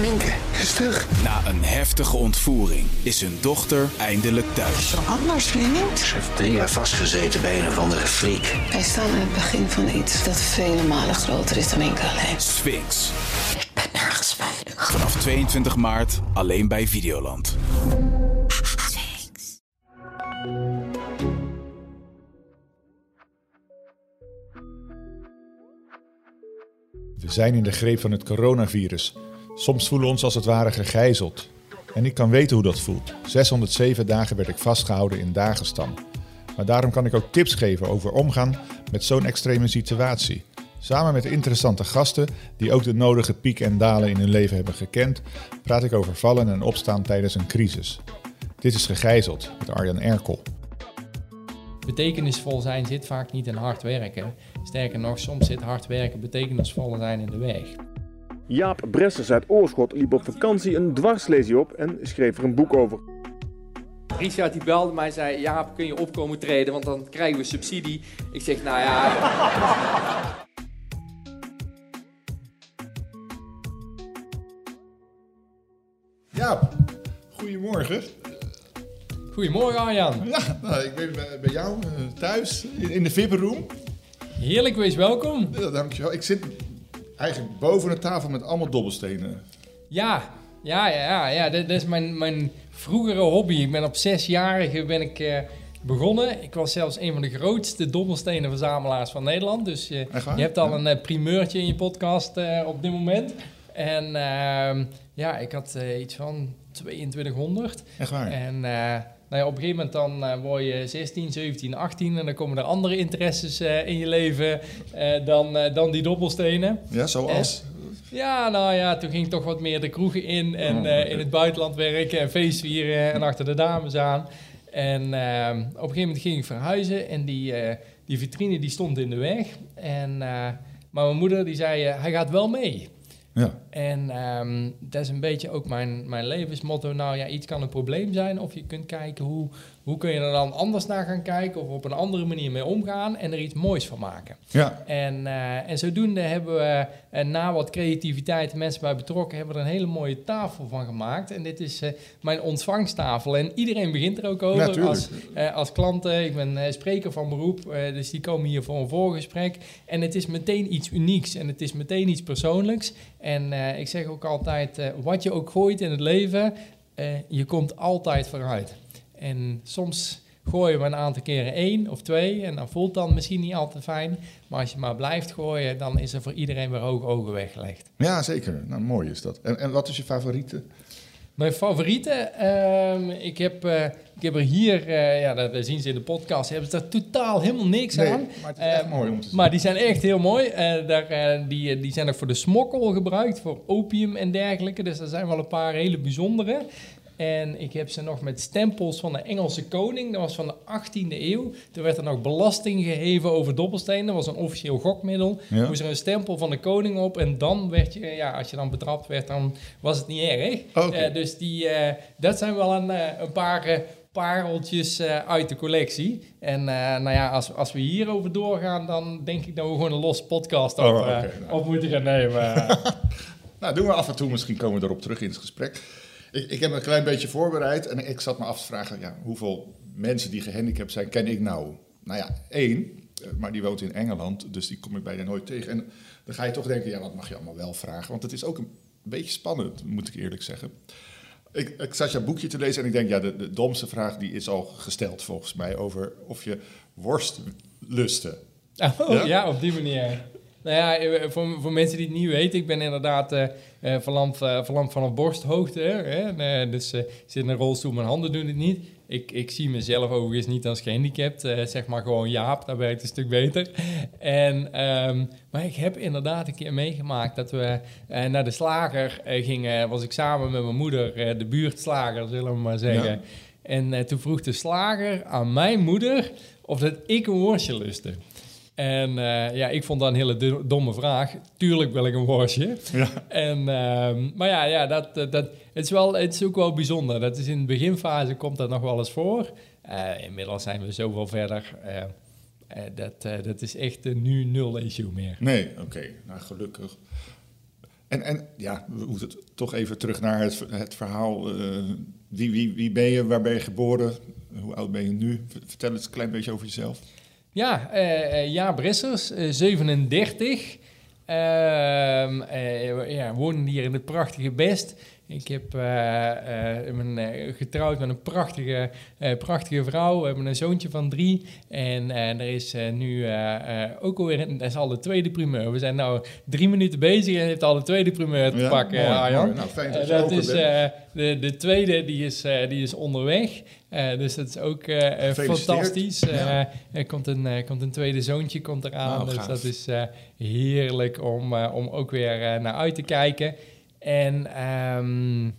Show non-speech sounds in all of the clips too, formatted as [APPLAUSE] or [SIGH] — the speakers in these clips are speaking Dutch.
Minke is terug. Na een heftige ontvoering is hun dochter eindelijk thuis. Anders, vriend. Ze heeft drie jaar vastgezeten bij een of andere freak. Wij staan aan het begin van iets dat vele malen groter is dan Minke alleen. Sphinx. Ik ben nergens veilig. Vanaf 22 maart alleen bij Videoland. We zijn in de greep van het coronavirus. Soms voelen we ons als het ware gegijzeld. En ik kan weten hoe dat voelt. 607 dagen werd ik vastgehouden in Dagestan. Maar daarom kan ik ook tips geven over omgaan met zo'n extreme situatie. Samen met interessante gasten die ook de nodige pieken en dalen in hun leven hebben gekend, praat ik over vallen en opstaan tijdens een crisis. Dit is Gegijzeld met Arjan Erkel. Betekenisvol zijn zit vaak niet in hard werken. Sterker nog, soms zit hard werken betekenisvol zijn in de weg. Jaap Bressers uit Oorschot liep op vakantie een dwarslesie op en schreef er een boek over. Richard die belde mij en zei, Jaap, kun je opkomen treden, want dan krijgen we subsidie. Ik zeg, nou ja... [LAUGHS] Jaap, goedemorgen. Goedemorgen Arjan. Ja, nou, ik ben bij, jou eh, thuis in, in de VIP-room. Heerlijk, wees welkom. Ja, dankjewel. Ik zit eigenlijk boven de tafel met allemaal dobbelstenen. Ja, ja, ja, ja, dit is mijn, mijn vroegere hobby. Ik ben op zesjarige ben ik eh, begonnen. Ik was zelfs een van de grootste dobbelstenenverzamelaars van Nederland. Dus je, waar? je hebt al Ja. een eh, primeurtje in je podcast eh, op dit moment. En ehm, ja, ik had eh, iets van 2200. Echt waar? En eh, nou ja, op een gegeven moment dan eh, word je 16, 17, 18 en dan komen er andere interesses eh, in je leven eh, dan, dan die dobbelstenen. Ja, zoals? Ja, nou ja, toen ging ik toch wat meer de kroegen in en Oh, in het buitenland werken en feestvieren en achter de dames aan. En op een gegeven moment ging ik verhuizen en die, die vitrine die stond in de weg. En, maar mijn moeder die zei, hij gaat wel mee. Ja. En ehm, dat is een beetje ook mijn, mijn levensmotto. Nou ja, iets kan een probleem zijn. Of je kunt kijken hoe, hoe kun je er dan anders naar gaan kijken. Of op een andere manier mee omgaan. En er iets moois van maken. Ja. En, eh, en zodoende hebben we, eh, na wat creativiteit en mensen bij betrokken, hebben we er een hele mooie tafel van gemaakt. En dit is eh, mijn ontvangsttafel. En iedereen begint er ook over. Ja, als, als klanten, ik ben spreker van beroep, dus die komen hier voor een voorgesprek. En het is meteen iets unieks en het is meteen iets persoonlijks. En eh, ik zeg ook altijd, eh, wat je ook gooit in het leven, eh, je komt altijd vooruit. En soms gooien we een aantal keren één of twee en dan voelt dan misschien niet altijd fijn. Maar als je maar blijft gooien, dan is er voor iedereen weer hoog ogen weggelegd. ja, zeker. Nou, mooi is dat. En, en wat is je favoriete? Mijn favorieten, ehm, ik, heb, eh, ik heb er hier, eh, ja, dat zien ze in de podcast, hebben ze er totaal helemaal niks Nee, aan. maar het is echt Eh, mooi om te zien. Maar die zijn echt heel mooi. Daar, die, die zijn ook voor de smokkel gebruikt, voor opium en dergelijke. Dus er zijn wel een paar hele bijzondere. En ik heb ze nog met stempels van de Engelse koning. Dat was van de 18e eeuw. Toen werd er nog belasting geheven over dobbelstenen. Dat was een officieel gokmiddel. Ja. Moest er een stempel van de koning op. En dan werd je, ja, als je dan betrapt werd, dan was het niet erg. Eh, dus die, eh, dat zijn wel een, eh, een paar pareltjes uit de collectie. En nou ja, als, als we hierover doorgaan, dan denk ik dat we gewoon een los podcast op, Oh, nou. op moeten gaan nemen. [LAUGHS] Nou, doen we af en toe. Misschien komen we erop terug in het gesprek. Ik, ik heb me een klein beetje voorbereid en ik zat me af te vragen... Ja, hoeveel mensen die gehandicapt zijn, ken ik nou? Nou ja, één, eh, maar die woont in Engeland, dus die kom ik bijna nooit tegen. En dan ga je toch denken, ja, wat mag je allemaal wel vragen? Want het is ook een beetje spannend, moet ik eerlijk zeggen. Ik, ik zat jouw boekje te lezen en ik denk, ja, de, de domste vraag die is al gesteld volgens mij... over of je worst lustte. Oh, Ja? ja? op die manier. Nou ja, eh, voor, voor mensen die het niet weten, ik ben inderdaad eh, verlamd, verlamd vanaf borsthoogte. Hè? En, dus ik zit in een rolstoel, mijn handen doen het niet. Ik, ik zie mezelf overigens niet als gehandicapt. eh, zeg maar gewoon Jaap, dat werkt een stuk beter. En, ehm, maar ik heb inderdaad een keer meegemaakt dat we naar de slager gingen. Was ik samen met mijn moeder, de buurtslager, zullen we maar zeggen. Ja. En toen vroeg de slager aan mijn moeder of dat ik een worstje lustte. En eh, ja, ik vond dat een hele do- domme vraag. Tuurlijk wil ik een worstje. Ja. En, ehm, maar ja, ja dat, dat, dat, het, is wel, het is ook wel bijzonder. Dat is in de beginfase komt dat nog wel eens voor. Eh, inmiddels zijn we zoveel verder. eh, eh, dat, eh, dat is echt eh, nu nul issue meer. Nee, oké. Nou, gelukkig. En, en ja, we moeten toch even terug naar het, het verhaal. eh, wie, wie, wie ben je, waar ben je geboren, hoe oud ben je nu? Vertel eens een klein beetje over jezelf. Ja, Jaap Brissers, eh, 37. Ehm eh, ja, wonen hier in het prachtige Best. Ik heb, eh, getrouwd met een prachtige, prachtige vrouw. We hebben een zoontje van drie. En er is nu ook alweer, een- dat is al de tweede primeur. We zijn nu drie minuten bezig en heeft al de tweede primeur te Ja, pakken, mooi, Arjan. mooi. Nou, fijn dat dat is, de, de tweede die is, die is onderweg. Dus dat is ook fantastisch. Ja. er komt een, komt een tweede zoontje komt eraan. Nou, dus gaaf. dat is heerlijk om, om ook weer naar uit te kijken. En ehm,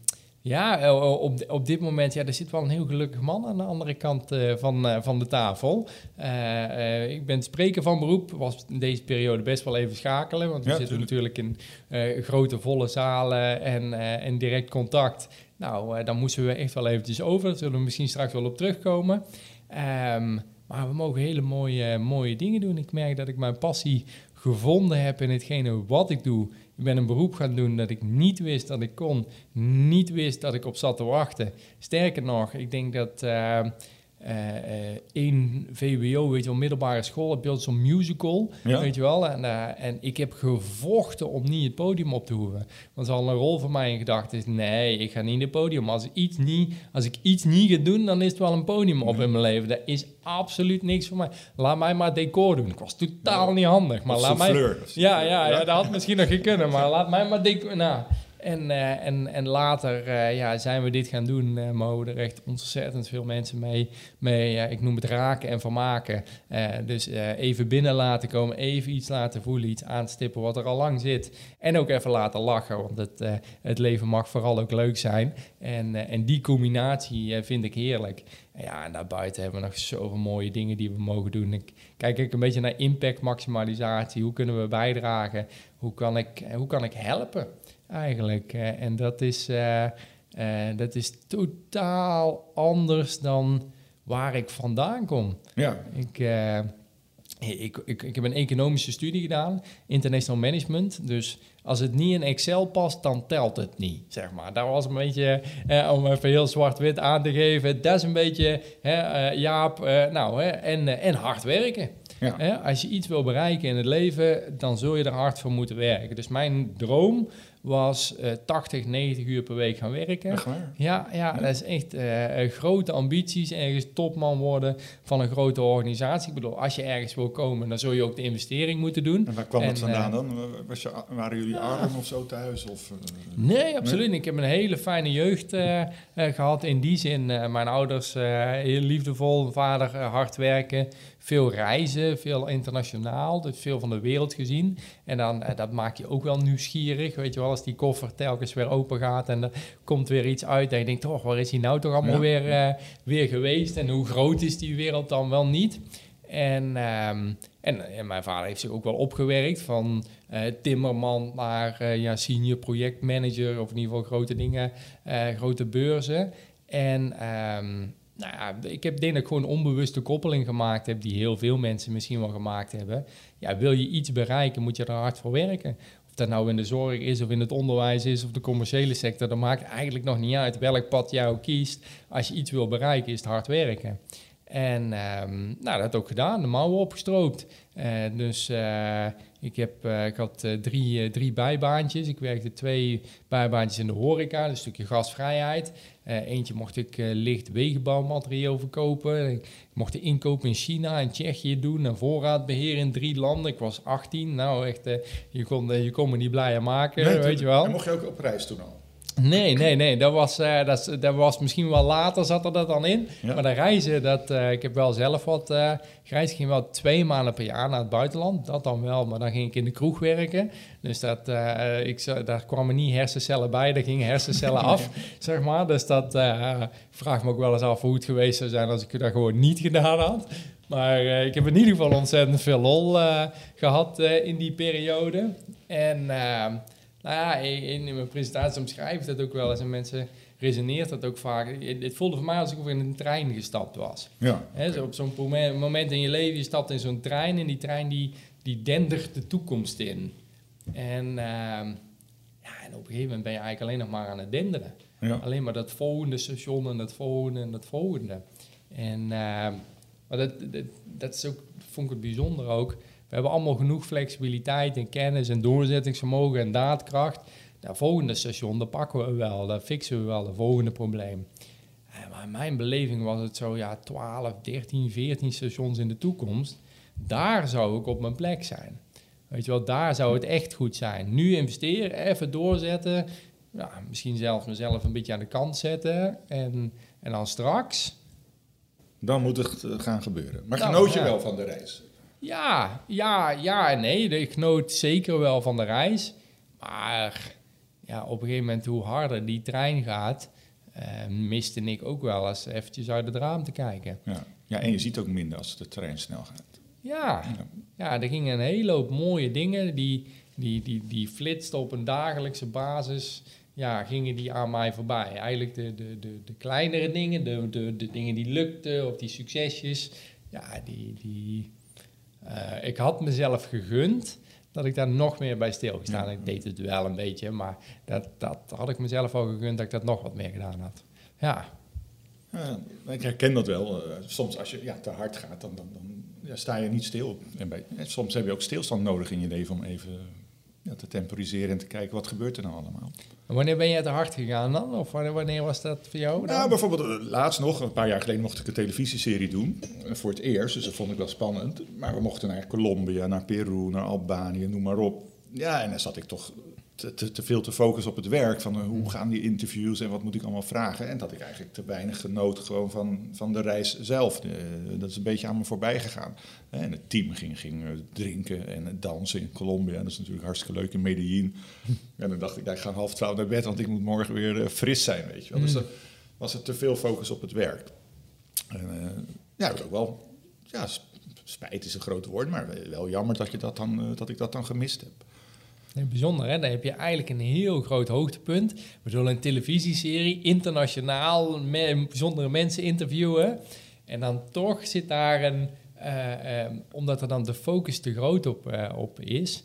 ja, op, op dit moment, ja, er zit wel een heel gelukkig man aan de andere kant eh, van, eh, van de tafel. Eh, ik ben spreker van beroep. Was in deze periode best wel even schakelen. Want we Ja, zitten tuurlijk. natuurlijk in grote, volle zalen en, en direct contact. Nou, dan moesten we echt wel eventjes over. Daar zullen we misschien straks wel op terugkomen. Ehm, maar we mogen hele mooie, mooie dingen doen. Ik merk dat ik mijn passie gevonden heb in hetgene wat ik doe. Ik ben een beroep gaan doen dat ik niet wist dat ik kon. Niet wist dat ik op zat te wachten. Sterker nog, ik denk dat... eh, eh, eh, één VWO, weet je wel, middelbare school, heb je zo'n musical, Ja. weet je wel. En, eh, en ik heb gevochten om niet het podium op te hoeven. Want er al een rol voor mij in gedachten is, nee, ik ga niet in het podium. Als ik iets niet, als ik iets niet ga doen, dan is het wel een podium op in mijn leven. Dat is absoluut niks voor mij. Laat mij maar decor doen. Ik was totaal niet handig, maar laat mij... Ja, ja, ja, dat had misschien nog gekund, maar laat mij maar decor... Nou, en, eh, en, en later eh, ja, zijn we dit gaan doen. eh mogen er echt ontzettend veel mensen mee, mee ik noem het raken en vermaken. Dus even binnen laten komen, even iets laten voelen, iets aanstippen wat er al lang zit. En ook even laten lachen, want het, het leven mag vooral ook leuk zijn. En, en die combinatie vind ik heerlijk. Ja, en daarbuiten hebben we nog zoveel mooie dingen die we mogen doen. Ik kijk ook een beetje naar impact maximalisatie. Hoe kunnen we bijdragen? Hoe kan ik, hoe kan ik helpen? Eigenlijk. en dat is, eh, eh, dat is totaal anders dan waar ik vandaan kom. Ja, Ik, eh, ik, ik, ik heb een economische studie gedaan, international management. Dus als het niet in Excel past, dan telt het niet, zeg maar. Dat was een beetje, eh, om even heel zwart-wit aan te geven, dat is een beetje, hè, Jaap, nou, hè, en, en hard werken. Ja. Hè, als je iets wil bereiken in het leven, dan zul je er hard voor moeten werken. Dus mijn droom was eh 80, 90 uur per week gaan werken. echt waar. Ja, ja, dat is echt eh, eh, grote ambities. Ergens topman worden van een grote organisatie. Ik bedoel, als je ergens wil komen, dan zul je ook de investering moeten doen. En waar kwam het vandaan eh, dan? Was je, waren jullie arm of zo thuis? Of, eh, Nee, absoluut. Ik heb een hele fijne jeugd eh, eh, gehad. In die zin, eh, mijn ouders eh, heel liefdevol, vader eh, hard werken, veel reizen, veel internationaal, dus veel van de wereld gezien. En dan, eh, dat maakt je ook wel nieuwsgierig, weet je wel, als die koffer telkens weer open gaat en er komt weer iets uit en je denkt, toch, waar is hij nou toch allemaal Ja. weer, eh, weer geweest en hoe groot is die wereld dan wel niet? En, ehm, en, en mijn vader heeft zich ook wel opgewerkt van eh, timmerman naar ja, senior projectmanager of in ieder geval grote dingen, grote beurzen. En ehm, nou ja, ik heb denk ik gewoon onbewuste koppeling gemaakt heb die heel veel mensen misschien wel gemaakt hebben. Ja, wil je iets bereiken, moet je er hard voor werken. Of dat nou in de zorg is, of in het onderwijs is, of de commerciële sector, dat maakt eigenlijk nog niet uit welk pad ook kiest. Als je iets wil bereiken, is het hard werken. En ehm, nou, dat ook gedaan, de mouwen opgestroopt. Eh, dus eh, ik, heb, eh, ik had eh, drie, eh, drie bijbaantjes. Ik werkte twee bijbaantjes in de horeca, dus een stukje gasvrijheid. Eentje mocht ik licht wegenbouwmateriaal verkopen. Ik mocht de inkoop in China en Tsjechië doen en voorraadbeheer in drie landen. Ik was 18, nou echt, je, kon, je kon me niet blijer maken, nee, weet je wel. En mocht je ook op reis toen al? Nee, nee, nee. Dat was, eh, dat, dat was misschien wel later zat er dat dan in. Ja. Maar de reizen, dat, eh, ik heb wel zelf wat eh gereisd. Ik ging wel twee maanden per jaar naar het buitenland. Dat dan wel, maar dan ging ik in de kroeg werken. Dus dat, eh, ik, daar kwamen niet hersencellen bij, daar gingen hersencellen [LAUGHS] af, zeg maar. Dus dat eh, vraag me ook wel eens af hoe het geweest zou zijn als ik dat gewoon niet gedaan had. Maar eh, ik heb in ieder geval ontzettend veel lol eh, gehad eh, in die periode. En... nou ja, in, in mijn presentatie omschrijf ik dat ook wel eens en mensen resoneert dat ook vaak. Het, voelde voor mij alsof ik in een trein gestapt was. Ja. Zo op zo'n moment, in je leven, je stapt in zo'n trein en die trein die, die dendert de toekomst in. En ehm, Ja, en op een gegeven moment ben je eigenlijk alleen nog maar aan het denderen. Ja. Alleen maar dat volgende station en dat volgende en dat volgende. En uh, maar dat, dat, dat is ook, vond ik het bijzonder ook. We hebben allemaal genoeg flexibiliteit en kennis en doorzettingsvermogen en daadkracht. Dat volgende station, dat pakken we wel, dat fixen we wel, het volgende probleem. Maar in mijn beleving was het zo, ja, 12, 13, 14 stations in de toekomst. Daar zou ik op mijn plek zijn. Weet je wel, daar zou het echt goed zijn. Nu investeren, even doorzetten. Ja, misschien zelfs mezelf een beetje aan de kant zetten. En, en dan straks... Dan moet het eh, gaan gebeuren. Maar genoot je wel van de reis? Ja, ja, ja en nee. Ik genoot zeker wel van de reis. Maar ja, op een gegeven moment, hoe harder die trein gaat... Uh, miste ik ook wel eens eventjes uit het raam te kijken. Ja. ja, en je ziet ook minder als de trein snel gaat. Ja, ja. ja er gingen een hele hoop mooie dingen. Die, die, die, die flitsten op een dagelijkse basis. Ja, gingen die aan mij voorbij. Eigenlijk de, de, de, de kleinere dingen, de, de, de dingen die lukten of die succesjes. Ja, die, die, uh, ik had mezelf gegund dat ik daar nog meer bij stilgestaan. Ik deed het wel een beetje, maar dat, dat had ik mezelf al gegund dat ik dat nog wat meer gedaan had. Ja. ik herken dat wel. Uh, soms als je ja, te hard gaat, dan, dan, dan ja, sta je niet stil. En soms heb je ook stilstand nodig in je leven om even ja, te temporiseren en te kijken wat gebeurt er nou allemaal. Wanneer ben je te hard gegaan dan? Of wanneer was dat voor jou? Nou, bijvoorbeeld laatst nog, een paar jaar geleden, mocht ik een televisieserie doen. Voor het eerst, dus dat vond ik wel spannend. Maar we mochten naar Colombia, naar Peru, naar Albanië, noem maar op. Ja, en dan zat ik toch te, te, te veel te focussen op het werk. Van uh, hoe gaan die interviews en wat moet ik allemaal vragen. En dat ik eigenlijk te weinig genoot gewoon van, van de reis zelf. Uh, dat is een beetje aan me voorbij gegaan. En het team ging, ging drinken en dansen in Colombia. Dat is natuurlijk hartstikke leuk in Medellin. [LAUGHS] en dan dacht ik, nou, ik ga half twaalf naar bed, want ik moet morgen weer fris zijn. Weet je wel. Dus dan was er te veel focus op het werk. En, ja, dat is ook wel... Ja, spijt is een groot woord, maar wel jammer dat, je dat, dan, dat ik dat dan gemist heb. Bijzonder, hè? Dan heb je eigenlijk een heel groot hoogtepunt. We zullen een televisieserie internationaal met bijzondere mensen interviewen. En dan toch zit daar een... Uh, uh, omdat er dan de focus te groot op, uh, op is,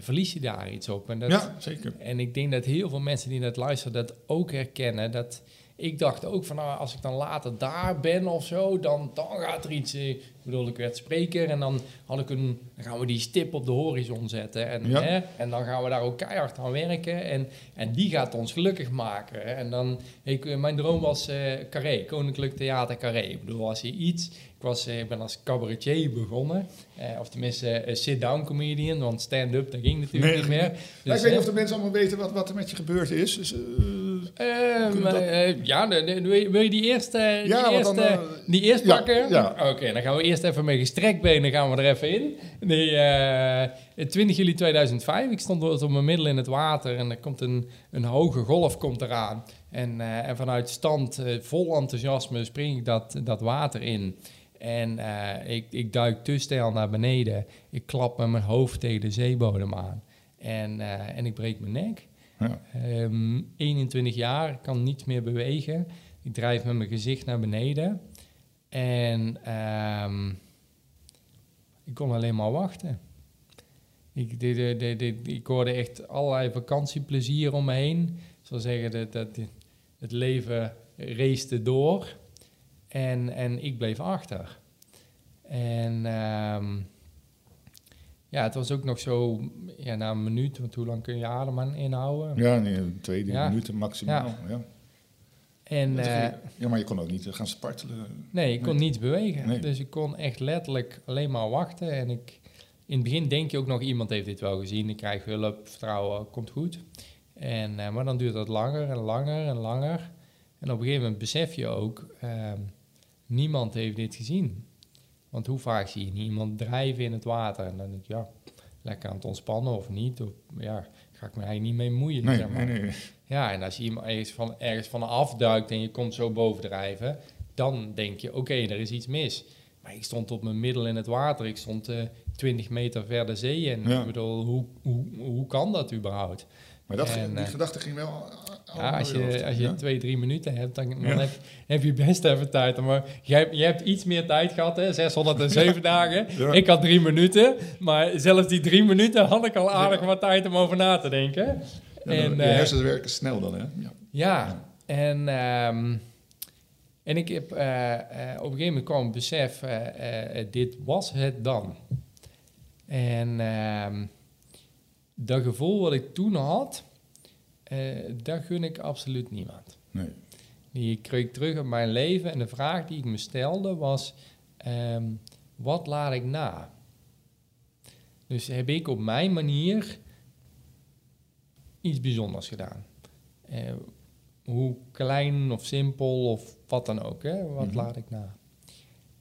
verlies je daar iets op. En dat, ja, zeker. En ik denk dat heel veel mensen die net luisteren dat ook herkennen. Dat ik dacht ook van, nou, als ik dan later daar ben of zo, dan, dan gaat er iets... Ik bedoel, ik werd spreker en dan had ik een... Dan gaan we die stip op de horizon zetten. En, Ja. hè, en dan gaan we daar ook keihard aan werken. En, en die gaat ons gelukkig maken. hè. En dan... Ik, mijn droom was eh Carré, Koninklijk Theater Carré. Ik bedoel, als je iets... Ik, was, eh, ik ben als cabaretier begonnen. Eh, of tenminste, eh, sit-down comedian. Want stand-up, dat ging natuurlijk Nee. niet meer. Ja, Dus, ik weet niet of de mensen allemaal weten wat, wat er met je gebeurd is. Dus, eh, Eh, maar, eh, ja, wil je- wil je die eerst, eh, die Ja, eerst, dan, eh, eh, die eerst ja, pakken? ja. Oké, dan gaan we eerst even met gestrekt benen gaan we er even in. Die, eh, 20 juli 2005, ik stond op mijn middel in het water en er komt een, een hoge golf komt eraan. En, eh, en vanuit stand, eh, vol enthousiasme, spring ik dat, dat water in. En eh, ik, ik duik te snel naar beneden. Ik klap met mijn hoofd tegen de zeebodem aan. En, eh, en ik breek mijn nek. Ja. Ehm, 21 jaar, ik kan niets meer bewegen. Ik drijf met mijn gezicht naar beneden. En ehm, ik kon alleen maar wachten. Ik, de, ik hoorde echt allerlei vakantieplezier om me heen. Ik zal zeggen, dat, dat, het leven race door. En, en ik bleef achter. En ehm, ja, het was ook nog zo, ja, na een minuut, want hoe lang kun je adem aan inhouden? ja, nee, twee, drie Ja. minuten maximaal. Ja. En eh, ja, maar je kon ook niet eh, gaan spartelen. nee, ik kon Nee. niets bewegen. Nee. Dus ik kon echt letterlijk alleen maar wachten. En ik, in het begin denk je ook nog, iemand heeft dit wel gezien. Ik krijg hulp, vertrouwen, komt goed. En, eh, maar dan duurt dat langer en langer en langer. En op een gegeven moment besef je ook, ehm, niemand heeft dit gezien. Want hoe vaak zie je iemand drijven in het water? En dan denk ik, ja, lekker aan het ontspannen of niet. Of, ja, ga ik me eigenlijk niet mee moeien. Nee, zeg maar. nee, nee. Ja, en als je iemand ergens van, ergens van afduikt en je komt zo bovendrijven, dan denk je, oké, er is iets mis. Maar ik stond op mijn middel in het water. Ik stond eh 20 meter verder zee. En Ja. ik bedoel, hoe, hoe, hoe kan dat überhaupt? Maar dat, En, die eh, gedachte ging wel... Ja, als je, als je ja? twee, drie minuten hebt, dan, dan Ja. heb, heb je best even tijd. Maar je hebt, je hebt iets meer tijd gehad, hè? 607 [LAUGHS] dagen. Ik had drie minuten. Maar zelfs die drie minuten had ik al aardig wat tijd om over na te denken. En, je eh, hersens werken snel dan, hè? Ja. ja, en, ehm, en ik heb eh, op een gegeven moment kwam het besef, dit was het dan. En ehm, dat gevoel wat ik toen had, eh, dat gun ik absoluut niemand. Nee. Die kreeg terug op mijn leven en de vraag die ik me stelde was, ehm, wat laat ik na? Dus heb ik op mijn manier iets bijzonders gedaan. Eh, hoe klein of simpel of wat dan ook, hè? wat Mhm. laat ik na?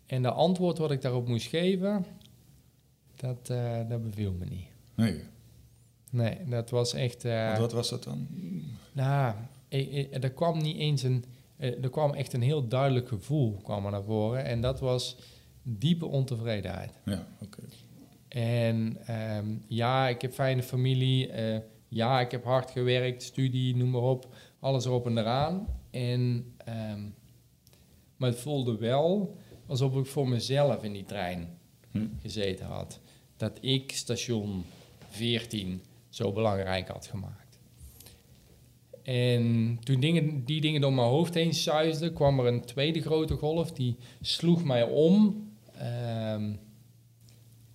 En de antwoord wat ik daarop moest geven, dat, eh, dat beviel me niet. nee. Nee, dat was echt... eh, wat was dat dan? nou, er kwam niet eens een... eh, Er kwam echt een heel duidelijk gevoel kwam er naar voren. En dat was diepe ontevredenheid. Ja, oké. En ehm, ja, ik heb fijne familie. eh, ja, ik heb hard gewerkt, studie, noem maar op. Alles erop en eraan. En, ehm, maar het voelde wel alsof ik voor mezelf in die trein Hm. gezeten had. Dat ik station 14 zo belangrijk had gemaakt. En toen dingen, die dingen door mijn hoofd heen suisden, kwam er een tweede grote golf. Die sloeg mij om. Ehm,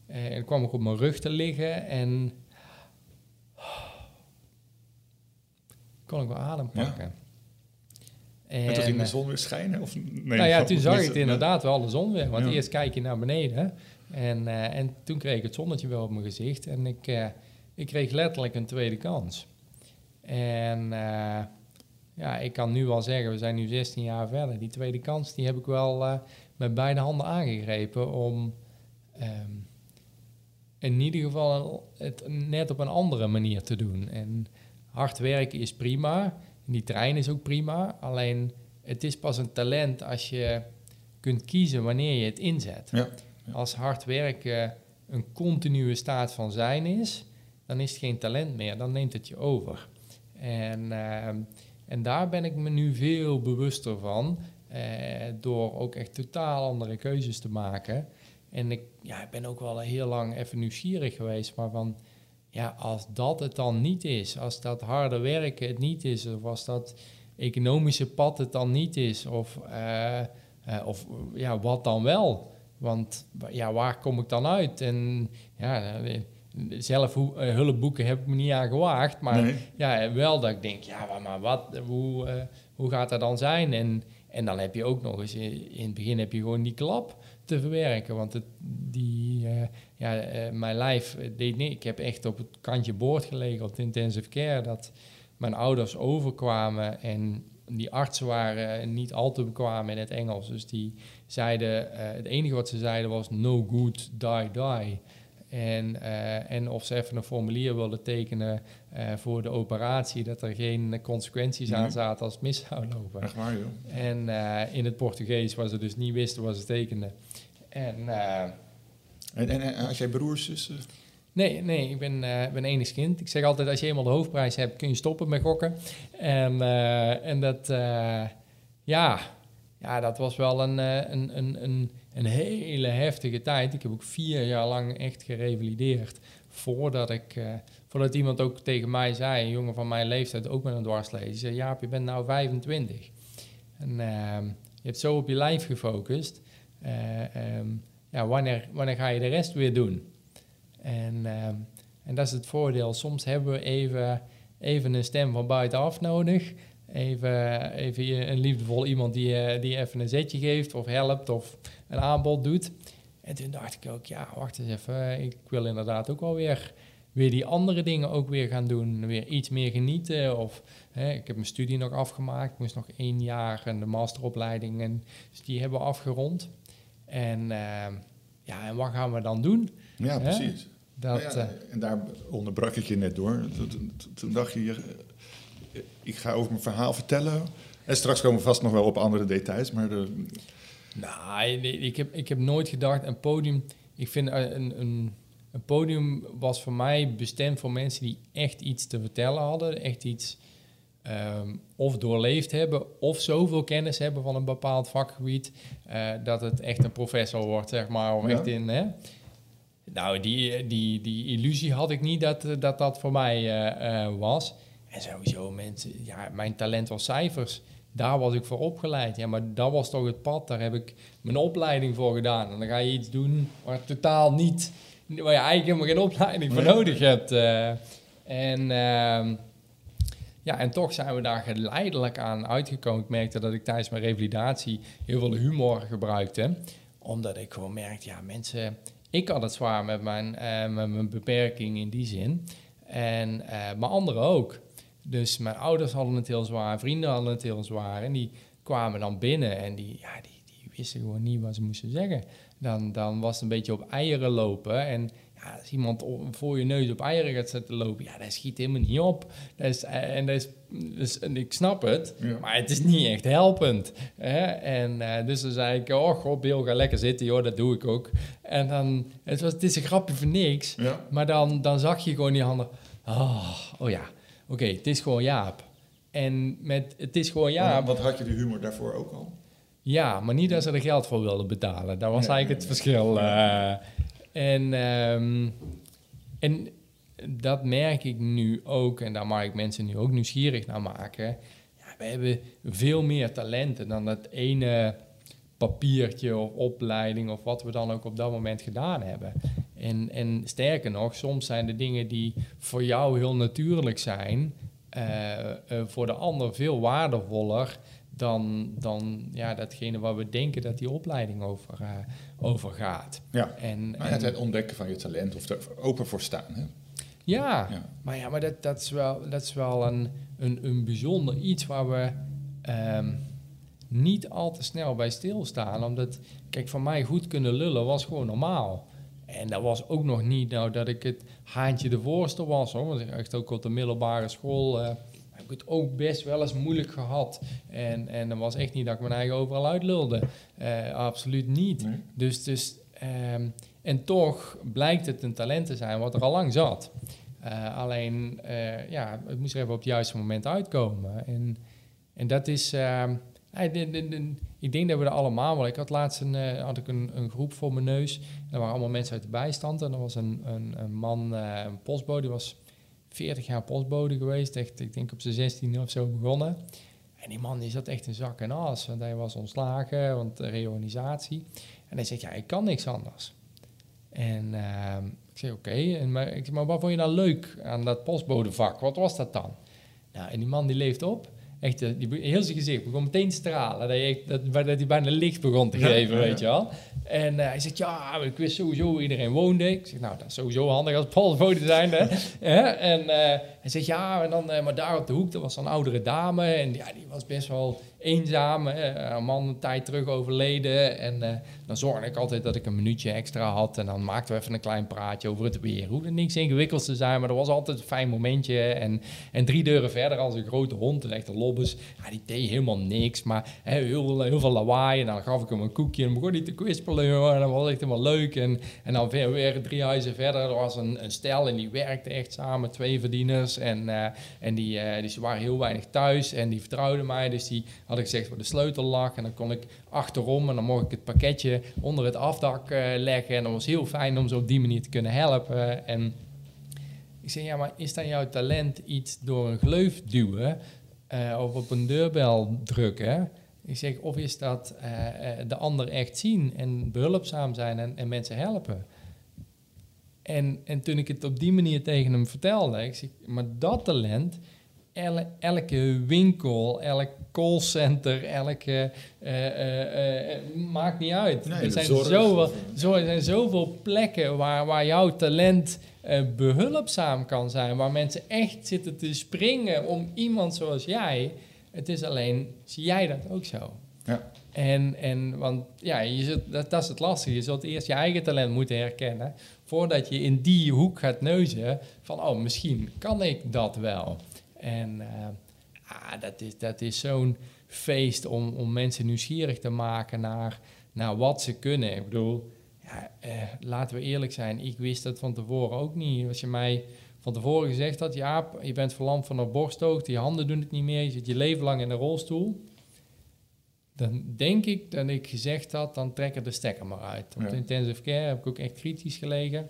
en dan kwam ik op mijn rug te liggen en kon ik wel adem Ja. pakken. En, toen ging de eh, zon weer schijnen? Of, nee, nou ja, toen zag ik het inderdaad wel de zon weer. Want Ja. eerst kijk je naar beneden. En, eh, en toen kreeg ik het zonnetje wel op mijn gezicht. En ik, eh, ik kreeg letterlijk een tweede kans. En eh, ja, ik kan nu wel zeggen, we zijn nu 16 jaar verder. Die tweede kans die heb ik wel eh, met beide handen aangegrepen om ehm, in ieder geval het net op een andere manier te doen. En hard werken is prima. Die trein is ook prima. Alleen het is pas een talent als je kunt kiezen wanneer je het inzet. Ja. Als hard werken een continue staat van zijn is, dan is het geen talent meer. Dan neemt het je over. En, ehm, en daar ben ik me nu veel bewuster van. eh, door ook echt totaal andere keuzes te maken. En ik ja, ben ook wel heel lang even nieuwsgierig geweest. Maar van, ja, als dat het dan niet is, als dat harde werken het niet is, of als dat economische pad het dan niet is, of, eh, eh, of ja, wat dan wel? Want ja, waar kom ik dan uit? En ja, zelf hoe, eh, hulpboeken heb ik me niet aan gewaagd, maar Nee. ja, wel dat ik denk, ja, maar- wat, hoe, eh, hoe gaat dat dan zijn? En, en dan heb je ook nog eens, in in het begin heb je gewoon die klap te verwerken, want het, die, eh, ja, eh, mijn lijf deed niet. Ik heb echt op het kantje boord gelegen op de intensive care, dat mijn ouders overkwamen en die artsen waren niet al te bekwaam in het Engels. Dus die zeiden, eh, het enige wat ze zeiden was no good, die, die. En, eh, en of ze even een formulier wilden tekenen eh, voor de operatie, dat er geen consequenties aan zaten als het mis zou lopen. Echt waar, joh. En eh, in het Portugees, waar ze dus niet wisten wat ze tekenden. En En, en, en als jij broers, zussen? nee, nee, ik ben, ben enigskind. Ik zeg altijd, als je eenmaal de hoofdprijs hebt, kun je stoppen met gokken. En, en dat, ja, ja, dat was wel een, een, een, een, een hele heftige tijd. Ik heb ook vier jaar lang echt gerevalideerd. Voordat, ik, eh, voordat iemand ook tegen mij zei, een jongen van mijn leeftijd, ook met een dwarslezen. Die zei, Jaap, je bent nou 25. En ehm, je hebt zo op je lijf gefocust. Eh, ehm, wanneer, wanneer ga je de rest weer doen? En, ehm, en dat is het voordeel. Soms hebben we even, even een stem van buitenaf nodig. Even, even een liefdevol iemand die, eh, die even een zetje geeft of helpt of een aanbod doet. En toen dacht ik ook, ja, wacht eens even. Ik wil inderdaad ook wel weer, weer die andere dingen ook weer gaan doen. Weer iets meer genieten. Of hè, ik heb mijn studie nog afgemaakt. Ik moest nog één jaar en de masteropleiding. En, dus die hebben we afgerond. En ehm, ja, en wat gaan we dan doen? Ja, Hè? precies. Dat, Nou ja, eh, en daar onderbrak ik je net door. Toen, toen- toen dacht je, eh, ik ga over mijn verhaal vertellen. En straks komen we vast nog wel op andere details, maar de, Nou, nee, ik heb, ik heb nooit gedacht, een podium... Ik vind eh, een, een, een podium was voor mij bestemd voor mensen die echt iets te vertellen hadden. Echt iets ehm, of doorleefd hebben of zoveel kennis hebben van een bepaald vakgebied... eh, dat het echt een professor wordt, zeg maar. Of Ja. echt in, hè? Nou, die, die, die illusie had ik niet dat dat, dat voor mij eh, was. En sowieso mensen, ja, mijn talent was cijfers. Daar was ik voor opgeleid. Ja, maar dat was toch het pad. Daar heb ik mijn opleiding voor gedaan. En dan ga je iets doen waar totaal niet, waar je eigenlijk helemaal geen opleiding voor nodig hebt. eh. en, ehm, ja, en toch zijn we daar geleidelijk aan uitgekomen. Ik merkte dat ik tijdens mijn revalidatie heel veel humor gebruikte. Omdat ik gewoon merkte, ja, mensen... Ik had het zwaar met mijn, eh, met mijn beperking in die zin. En, eh, maar anderen ook. Dus mijn ouders hadden het heel zwaar, vrienden hadden het heel zwaar. En die kwamen dan binnen en die, ja, die, die wisten gewoon niet wat ze moesten zeggen. Dan, dan was het een beetje op eieren lopen. En ja, als iemand voor je neus op eieren gaat zitten lopen, ja, dat schiet helemaal niet op. Dat is, eh, en, dat is, dus, en ik snap het, Ja. maar het is niet echt helpend. Hè? En eh, dus dan zei ik, oh god, Bill, ga lekker zitten, joh, dat doe ik ook. En dan, het, was, het is een grapje voor niks. Ja. Maar dan, dan zag je gewoon die handen. Oh, oh ja, oké, het is gewoon Jaap. En met het is gewoon Ja. Jaap. Want had je de humor daarvoor ook al? Ja, maar niet dat ze er geld voor wilden betalen. Dat was Nee, eigenlijk het verschil. eh. en, ehm, en dat merk ik nu ook, en daar mag ik mensen nu ook nieuwsgierig naar maken. Ja, we hebben veel meer talenten dan dat ene papiertje of opleiding of wat we dan ook op dat moment gedaan hebben. En, en sterker nog, soms zijn de dingen die voor jou heel natuurlijk zijn, eh, eh, voor de ander veel waardevoller dan, dan ja, datgene waar we denken dat die opleiding over, eh, over gaat. Ja. En, Maar en- het, ontdekken van je talent of er open voor staan. Hè? ja, Ja. maar, ja, maar dat, dat is wel, dat is wel een, een, een bijzonder iets waar we ehm, niet al te snel bij stilstaan. Omdat, kijk, van mij goed kunnen lullen was gewoon normaal. En dat was ook nog niet nou dat ik het haantje de voorste was. Hoor. Want echt ook op de middelbare school eh, heb ik het ook best wel eens moeilijk gehad. En, en dat was echt niet dat ik mijn eigen overal uitlulde. Eh, absoluut niet. Nee. Dus, dus ehm, en toch blijkt het een talent te zijn wat er al lang zat. Eh, alleen, ja, het moest er even op het juiste moment uitkomen. En, en dat is, ehm, ik denk dat we er allemaal wel. Ik had laatst een, eh, had ik een, een groep voor mijn neus. En er waren allemaal mensen uit de bijstand. En er was een, een, een man, eh, een postbode, die was 40 jaar postbode geweest. Echt, ik denk op zijn 16 of zo begonnen. En die man die zat echt in zak en as. Want hij was ontslagen, want reorganisatie. En hij zegt, ja, ik kan niks anders. En ehm, ik zeg, oké, en maar, maar wat vond je nou leuk aan dat postbodevak? Wat was dat dan? Nou, en die man die leeft op. Echt, eh, die, heel zijn gezicht begon meteen te stralen. Dat hij, echt, dat, dat hij bijna licht begon te geven, ja, ja. weet je wel. En eh, hij zegt, ja, ik wist sowieso hoe iedereen woonde. Ik zeg, nou, dat is sowieso handig als postbode zijn, hè. [LAUGHS] Hè? En eh, hij zegt, ja, en dan, eh, maar daar op de hoek, dat was een oudere dame. En ja, die was best wel eenzaam. Een man een tijd terug overleden. En eh, dan zorgde ik altijd dat ik een minuutje extra had. En dan maakten we even een klein praatje over het weer. Hoefde niks ingewikkelds te zijn, maar er was altijd een fijn momentje. En, en drie deuren verder als een grote hond, een echte lobbes. Ja, die deed helemaal niks, maar hè, heel, heel veel lawaai. En dan gaf ik hem een koekje en begon hij te kwispelen. En dat was echt helemaal leuk. En, en dan weer, weer drie huizen verder, er was een, een stel en die werkte echt samen, twee verdieners. En, eh, en die, eh, die, ze waren heel weinig thuis en die vertrouwden mij. Dus die had ik gezegd waar de sleutel lag. En dan kon ik achterom en dan mocht ik het pakketje onder het afdak eh, leggen. En dat was heel fijn om ze op die manier te kunnen helpen. En ik zeg, ja, maar is dan jouw talent iets door een gleuf duwen of op een deurbel drukken? Ik zeg, of is dat de ander echt zien en behulpzaam zijn en, en mensen helpen? En, en toen ik het op die manier tegen hem vertelde, ik zeg, maar dat talent, elke winkel, elk callcenter, elke, eh, eh, eh, maakt niet uit. Nee, er zijn, zoveel, zo, er zijn zoveel plekken waar, waar jouw talent eh, behulpzaam kan zijn, waar mensen echt zitten te springen om iemand zoals jij. Het is alleen, zie jij dat ook zo? Ja. En, en want ja, je zult, dat, dat is het lastige. Je zult eerst je eigen talent moeten herkennen. Voordat je in die hoek gaat neuzen. Van, oh, misschien kan ik dat wel. En eh, ah, dat is, dat is zo'n feest om, om mensen nieuwsgierig te maken naar, naar wat ze kunnen. Ik bedoel, ja, eh, laten we eerlijk zijn. Ik wist dat van tevoren ook niet. Als je mij van tevoren gezegd had... Jaap, je bent verlamd van een borsthoogte. Je handen doen het niet meer. Je zit je leven lang in een rolstoel dan denk ik dat ik gezegd had, dan trek er de stekker maar uit. Op Ja. de intensive care heb ik ook echt kritisch gelegen.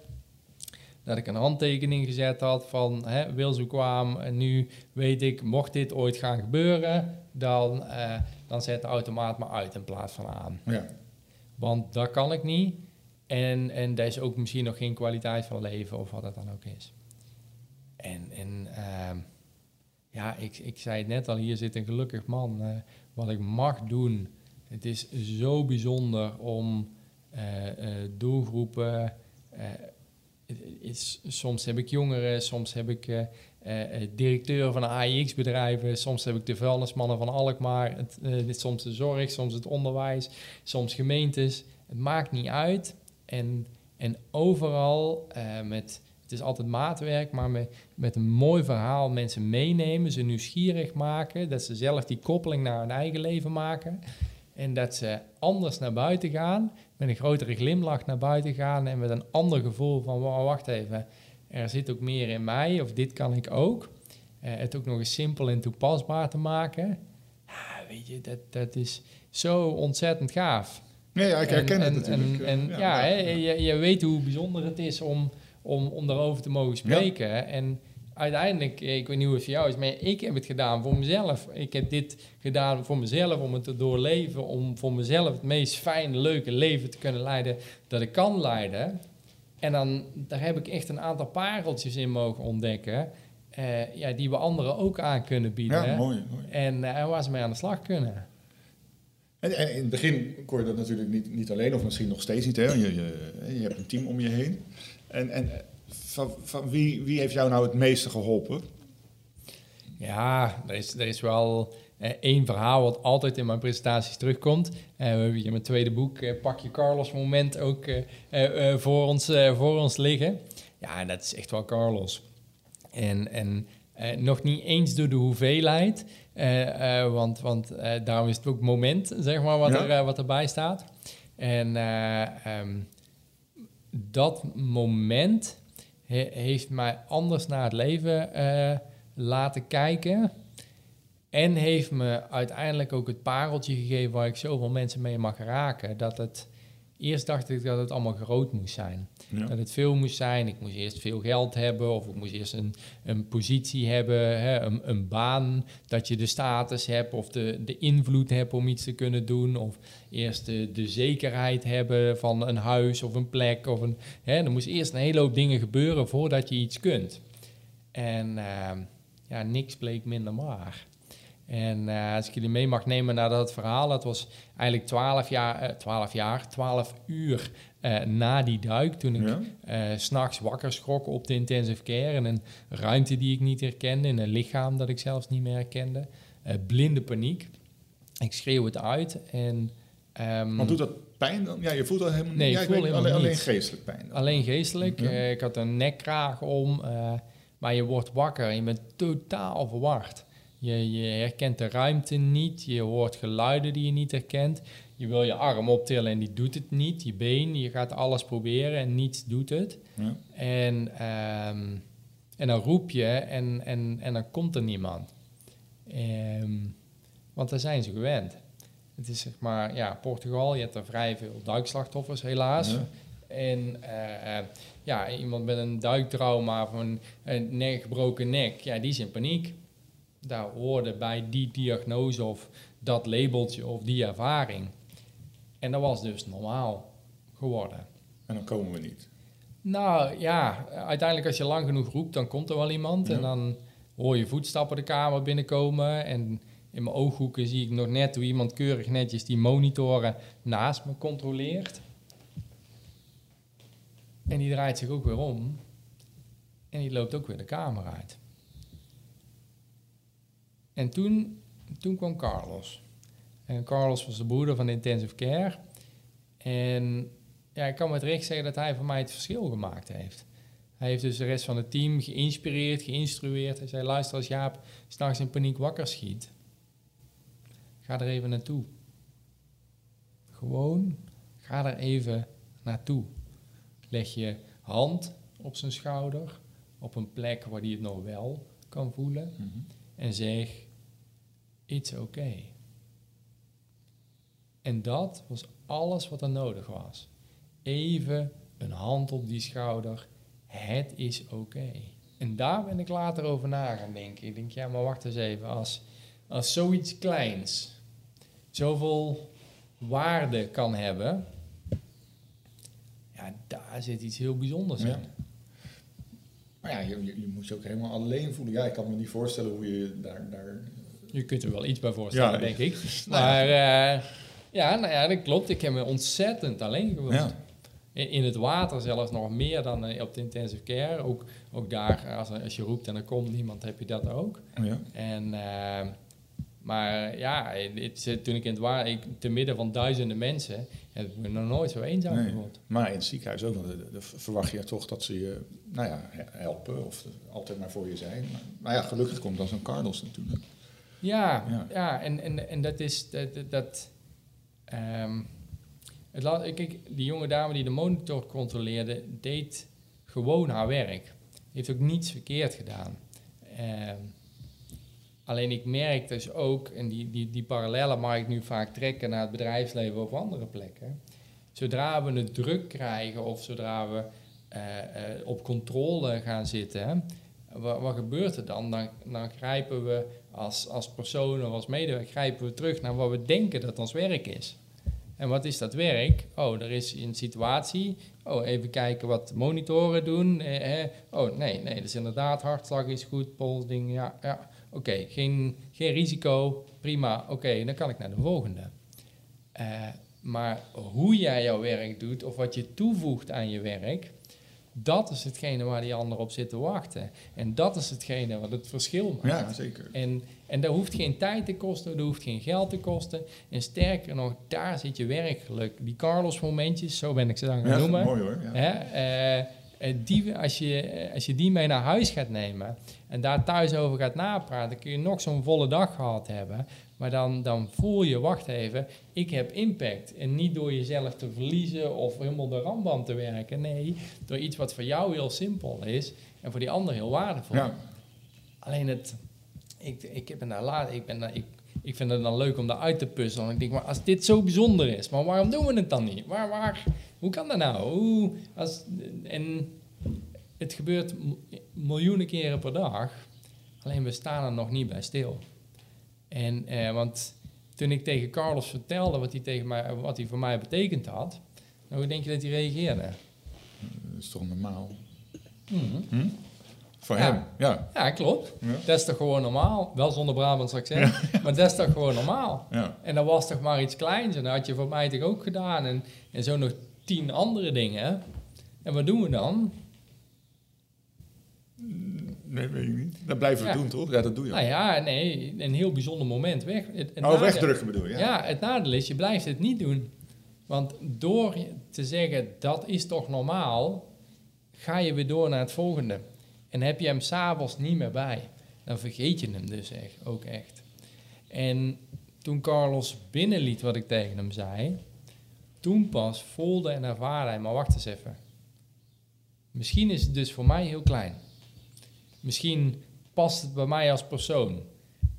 dat ik een handtekening gezet had van hè, wil zo kwam en nu weet ik, mocht dit ooit gaan gebeuren, dan, eh, dan zet de automaat me uit in plaats van aan. Ja. Want dat kan ik niet. En, en dat is ook misschien nog geen kwaliteit van leven of wat dat dan ook is. En, en ehm, ja, ik, ik zei het net al, hier zit een gelukkig man. eh, wat ik mag doen, het is zo bijzonder om eh, eh, doelgroepen... is, soms heb ik jongeren, soms heb ik directeur van AIX-bedrijven, soms heb ik de vuilnismannen van Alkmaar, het, soms de zorg, soms het onderwijs, soms gemeentes. Het maakt niet uit. En, en overal met, het is altijd maatwerk, maar met, met een mooi verhaal mensen meenemen, ze nieuwsgierig maken, dat ze zelf die koppeling naar hun eigen leven maken. En dat ze anders naar buiten gaan, met een grotere glimlach naar buiten gaan en met een ander gevoel van, wow, wacht even, er zit ook meer in mij of dit kan ik ook. Eh, het ook nog eens simpel en toepasbaar te maken. Ja, weet je, dat, dat is zo ontzettend gaaf. Nee, ja, ik herken En- het en- natuurlijk. En, en ja, hè, je, je weet hoe bijzonder het is om, om, om daarover te mogen spreken. En uiteindelijk, eh, ik weet niet hoe het voor jou is, maar ik heb het gedaan voor mezelf. Ik heb dit gedaan voor mezelf, om het te doorleven, om voor mezelf het meest fijne, leuke leven te kunnen leiden dat ik kan leiden. En dan, daar heb ik echt een aantal pareltjes in mogen ontdekken, eh, ja, die we anderen ook aan kunnen bieden. Ja, mooi, mooi. En, eh, en waar ze mee aan de slag kunnen. En, en in het begin kon je dat natuurlijk niet, niet alleen, of misschien nog steeds niet. Hè? Je, je, je hebt een team om je heen. En, en van, van wie, wie heeft jou nou het meeste geholpen? Ja, er is, er is wel eh, één verhaal wat altijd in mijn presentaties terugkomt. Eh, we hebben hier mijn tweede boek, eh, Pak je Carlos moment, ook eh, voor, ons, eh, voor ons liggen. Ja, en dat is echt wel Carlos. En, en nog niet eens door de hoeveelheid, eh, eh, want, want eh, daarom is het ook moment, zeg maar, wat, Ja. er, wat erbij staat. En eh, ehm, dat moment he- heeft mij anders naar het leven eh, laten kijken. En heeft me uiteindelijk ook het pareltje gegeven waar ik zoveel mensen mee mag raken. Dat het, eerst dacht ik dat het allemaal groot moest zijn. Ja. Dat het veel moest zijn. Ik moest eerst veel geld hebben of ik moest eerst een, een positie hebben, hè, een, een baan. Dat je de status hebt of de, de invloed hebt om iets te kunnen doen. Of eerst de, de zekerheid hebben van een huis of een plek. Of een, hè, er moest eerst een hele hoop dingen gebeuren voordat je iets kunt. En ehm, ja, niks bleek minder waar. En eh, als ik jullie mee mag nemen naar dat verhaal, dat was eigenlijk 12 jaar, eh, 12 jaar, 12 uur eh, na die duik, toen ik Ja? eh, s s'nachts wakker schrok op de intensive care in een ruimte die ik niet herkende, in een lichaam dat ik zelfs niet meer herkende. Eh, blinde paniek. Ik schreeuw het uit en... ehm, Want doet dat pijn dan? Ja, je voelt dat helemaal niet. Nee, ik Ja, voel weet- helemaal alleen, alleen niets. geestelijk pijn. dan. Alleen geestelijk. Ja. Eh, ik had een nekkraag om. eh, maar je wordt wakker en je bent totaal verward. Je, je herkent de ruimte niet. Je hoort geluiden die je niet herkent. Je wil je arm optillen en die doet het niet. Je been, je gaat alles proberen en niets doet het. Ja. En, ehm, en dan roep je en, en, en dan komt er niemand. Ehm, want daar zijn ze gewend. Het is zeg maar, ja, Portugal, je hebt er vrij veel duikslachtoffers helaas. Ja. En eh, eh, ja, iemand met een duiktrauma of een, een gebroken nek, ja, die is in paniek. Daar hoorde bij die diagnose of dat labeltje of die ervaring. En dat was dus normaal geworden. En dan komen we niet. Nou ja, uiteindelijk als je lang genoeg roept, dan komt er wel iemand. Ja. En dan hoor je voetstappen de kamer binnenkomen. En in mijn ooghoeken zie ik nog net hoe iemand keurig netjes die monitoren naast me controleert. En die draait zich ook weer om. En die loopt ook weer de kamer uit. En toen, toen kwam Carlos. En Carlos was de broeder van de intensive care. En ja, ik kan met recht zeggen dat hij voor mij het verschil gemaakt heeft. Hij heeft dus de rest van het team geïnspireerd, geïnstrueerd. Hij zei, luister, als Jaap s'nachts in paniek wakker schiet, ga er even naartoe. Gewoon, ga er even naartoe. Leg je hand op zijn schouder, op een plek waar hij het nog wel kan voelen. En zeg, it's okay. En dat was alles wat er nodig was. Even een hand op die schouder. het is oké. En daar ben ik later over na gaan denken. Ik denk, ja, maar wacht eens even. Als, als zoiets kleins zoveel waarde kan hebben, ja, daar zit iets heel bijzonders Ja. in. Maar ja, je, je, je moet je ook helemaal alleen voelen. Ja, ik kan me niet voorstellen hoe je daar... daar Je kunt er wel iets bij voorstellen, Ja, denk ik. [LAUGHS] Nou. Maar eh, ja, nou ja, dat klopt. Ik heb me ontzettend alleen ja. In, in het water zelfs nog meer dan eh, op de intensive care. Ook, ook daar, als, als je roept en er komt niemand, heb je dat ook. ja. En, eh, maar ja, het- toen ik in het water, ik, te midden van duizenden mensen, heb ik me nog nooit zo eenzaam Nee. gevoeld. Maar in het ziekenhuis ook, want de- verwacht je toch dat ze je nou ja, helpen of altijd maar voor je zijn. Maar, maar ja, gelukkig komt dan zo'n Carlos natuurlijk. Ja, Ja. ja. en, en, en dat is dat. dat, ehm, het laat, kijk, die jonge dame die de monitor controleerde, deed gewoon haar werk. Heeft ook niets verkeerd gedaan. Ehm, alleen ik merk dus ook, en die, die, die parallellen mag ik nu vaak trekken naar het bedrijfsleven of andere plekken. Zodra we het druk krijgen of zodra we eh, eh, op controle gaan zitten, wat, wat gebeurt er dan? dan? Dan grijpen we als, als persoon of als medewerker grijpen we terug naar wat we denken dat ons werk is. En wat is dat werk? Oh, er is een situatie. Oh, even kijken wat monitoren doen. Eh. Oh, nee, nee, is inderdaad hartslag is goed, polsding, ja, ja. Oké, geen, geen risico, prima. Oké, dan kan ik naar de volgende. Eh, maar hoe jij jouw werk doet of wat je toevoegt aan je werk, dat is hetgene waar die ander op zit te wachten. En dat is hetgene wat het verschil maakt. Ja, zeker. En, en dat hoeft geen tijd te kosten, dat hoeft geen geld te kosten. En sterker nog, daar zit je werkgeluk. Die Carlos-momentjes, zo ben ik ze dan gaan Ja, noemen. mooi hoor. Ja. Hè, eh, die, als, je, eh, als je die mee naar huis gaat nemen en daar thuis over gaat napraten, kun je nog zo'n volle dag gehad hebben. Maar dan, dan voel je, wacht even, ik heb impact. En niet door jezelf te verliezen of helemaal de rambam te werken. Nee, door iets wat voor jou heel simpel is en voor die ander heel waardevol. Ja. Alleen het, ik, ik, ben daar laat, ik, ben daar, ik, ik vind het dan leuk om daar uit te puzzelen. Ik denk, maar als dit zo bijzonder is, maar waarom doen we het dan niet? Waar, waar, hoe kan dat nou? Hoe, als, en het gebeurt miljoenen keren per dag. Alleen we staan er nog niet bij stil. En, eh, want toen ik tegen Carlos vertelde wat hij, tegen mij, wat hij voor mij betekend had, nou, hoe denk je dat hij reageerde? Dat is toch normaal? Mhm. Hm? Voor Ja. hem, ja. Ja, klopt. Ja. Dat is toch gewoon normaal? Wel zonder Brabants accent, [LAUGHS] maar dat is toch gewoon normaal? ja. En dat was toch maar iets kleins en dat had je voor mij toch ook gedaan en, en zo nog tien andere dingen. En wat doen we dan? Nee, weet ik niet. Dat blijven we Ja. doen, toch? Ja, dat doe je. Nou ja, nee, een heel bijzonder moment weg. Het, het oh, nadeel- wegdrukken bedoel je? Ja. Ja. het nadeel is, je blijft het niet doen. Want door te zeggen, dat is toch normaal, ga je weer door naar het volgende. En heb je hem s'avonds niet meer bij, dan vergeet je hem dus echt, ook echt. En toen Carlos binnenliet wat ik tegen hem zei, toen pas voelde en ervaarde hij, maar wacht eens even. Misschien is het dus voor mij heel klein. Misschien past het bij mij als persoon.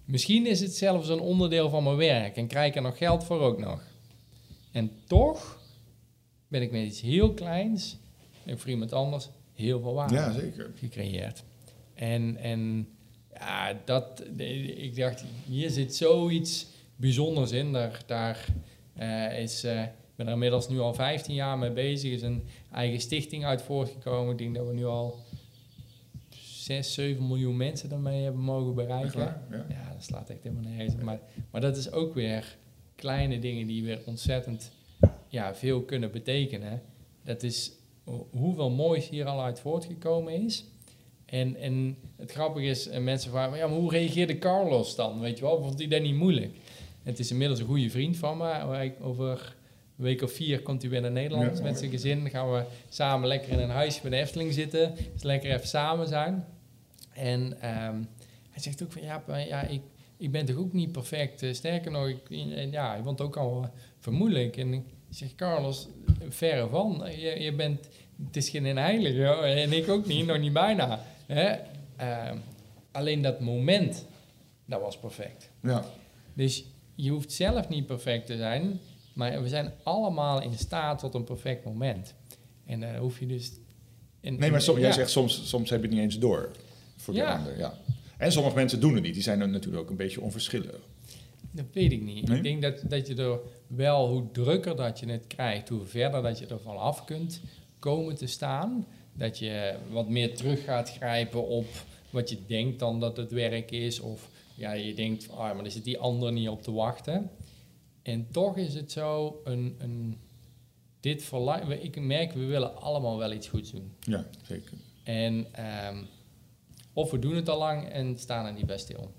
Misschien is het zelfs een onderdeel van mijn werk en krijg ik er nog geld voor ook nog. En toch ben ik met iets heel kleins en voor iemand anders heel veel waarde ja, zeker. gecreëerd. En, en ja, dat, ik dacht, hier zit zoiets bijzonders in. Daar, daar eh, is, eh, ben er inmiddels nu al 15 jaar mee bezig. Er is een eigen stichting uit voortgekomen. Ik denk dat we nu al 6, 7 miljoen mensen daarmee hebben mogen bereiken. Waar? Ja. Ja, dat slaat echt helemaal nergens op. Maar, maar dat is ook weer kleine dingen die weer ontzettend ja, veel kunnen betekenen. Dat is ho- hoeveel moois hier al uit voortgekomen is. En, en het grappige is, en mensen vragen, ja, maar hoe reageerde Carlos dan? Weet je wel, vond hij dat niet moeilijk? Het is inmiddels een goede vriend van me. Hij- Over een week of vier komt hij weer naar Nederland Ja, met zijn gezin. Dan gaan we samen lekker in een huisje bij de Efteling zitten. Dus lekker even samen zijn. En ehm, hij zegt ook van, ja, ja ik, ik ben toch ook niet perfect. Eh, Sterker nog, ik, en ja, hij vond het ook al vermoedelijk. En ik zeg, Carlos, verre van. Je, je bent, het is geen heilige, joh. en ik ook niet, nog niet bijna. Hè? Ehm, alleen dat moment, dat was perfect. Ja. Dus je hoeft zelf niet perfect te zijn, maar we zijn allemaal in staat tot een perfect moment. En daar hoef je dus Nee, maar jij ja. zegt soms, soms heb je het niet eens door voor de Ja. ander. Ja. En sommige mensen doen het niet. Die zijn dan natuurlijk ook een beetje onverschillig. Dat weet ik niet. Nee? Ik denk dat, dat je er wel, hoe drukker dat je het krijgt, hoe verder dat je ervan af kunt komen te staan. Dat je wat meer terug gaat grijpen op wat je denkt dan dat het werk is. Of ja, je denkt, ah, maar daar zit die ander niet op te wachten. En toch is het zo, een, een, dit verlang, we- ik merk, we willen allemaal wel iets goeds doen. Ja, zeker. En ehm, of we doen het al lang en staan er niet bij stil.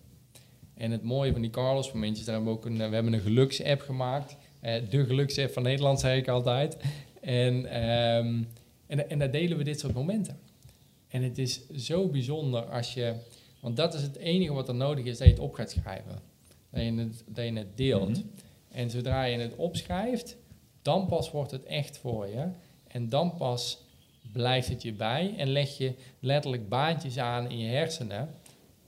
En het mooie van die Carlos momentjes, daar hebben we ook een, we hebben een geluksapp gemaakt. Eh, de geluksapp van Nederland, zei ik altijd. En, ehm, en, en daar delen we dit soort momenten. En het is zo bijzonder als je, want dat is het enige wat er nodig is, dat je het op gaat schrijven. Dat je het, dat je het deelt. Mhm. En zodra je het opschrijft, dan pas wordt het echt voor je. En dan pas blijft het je bij en leg je letterlijk baantjes aan in je hersenen.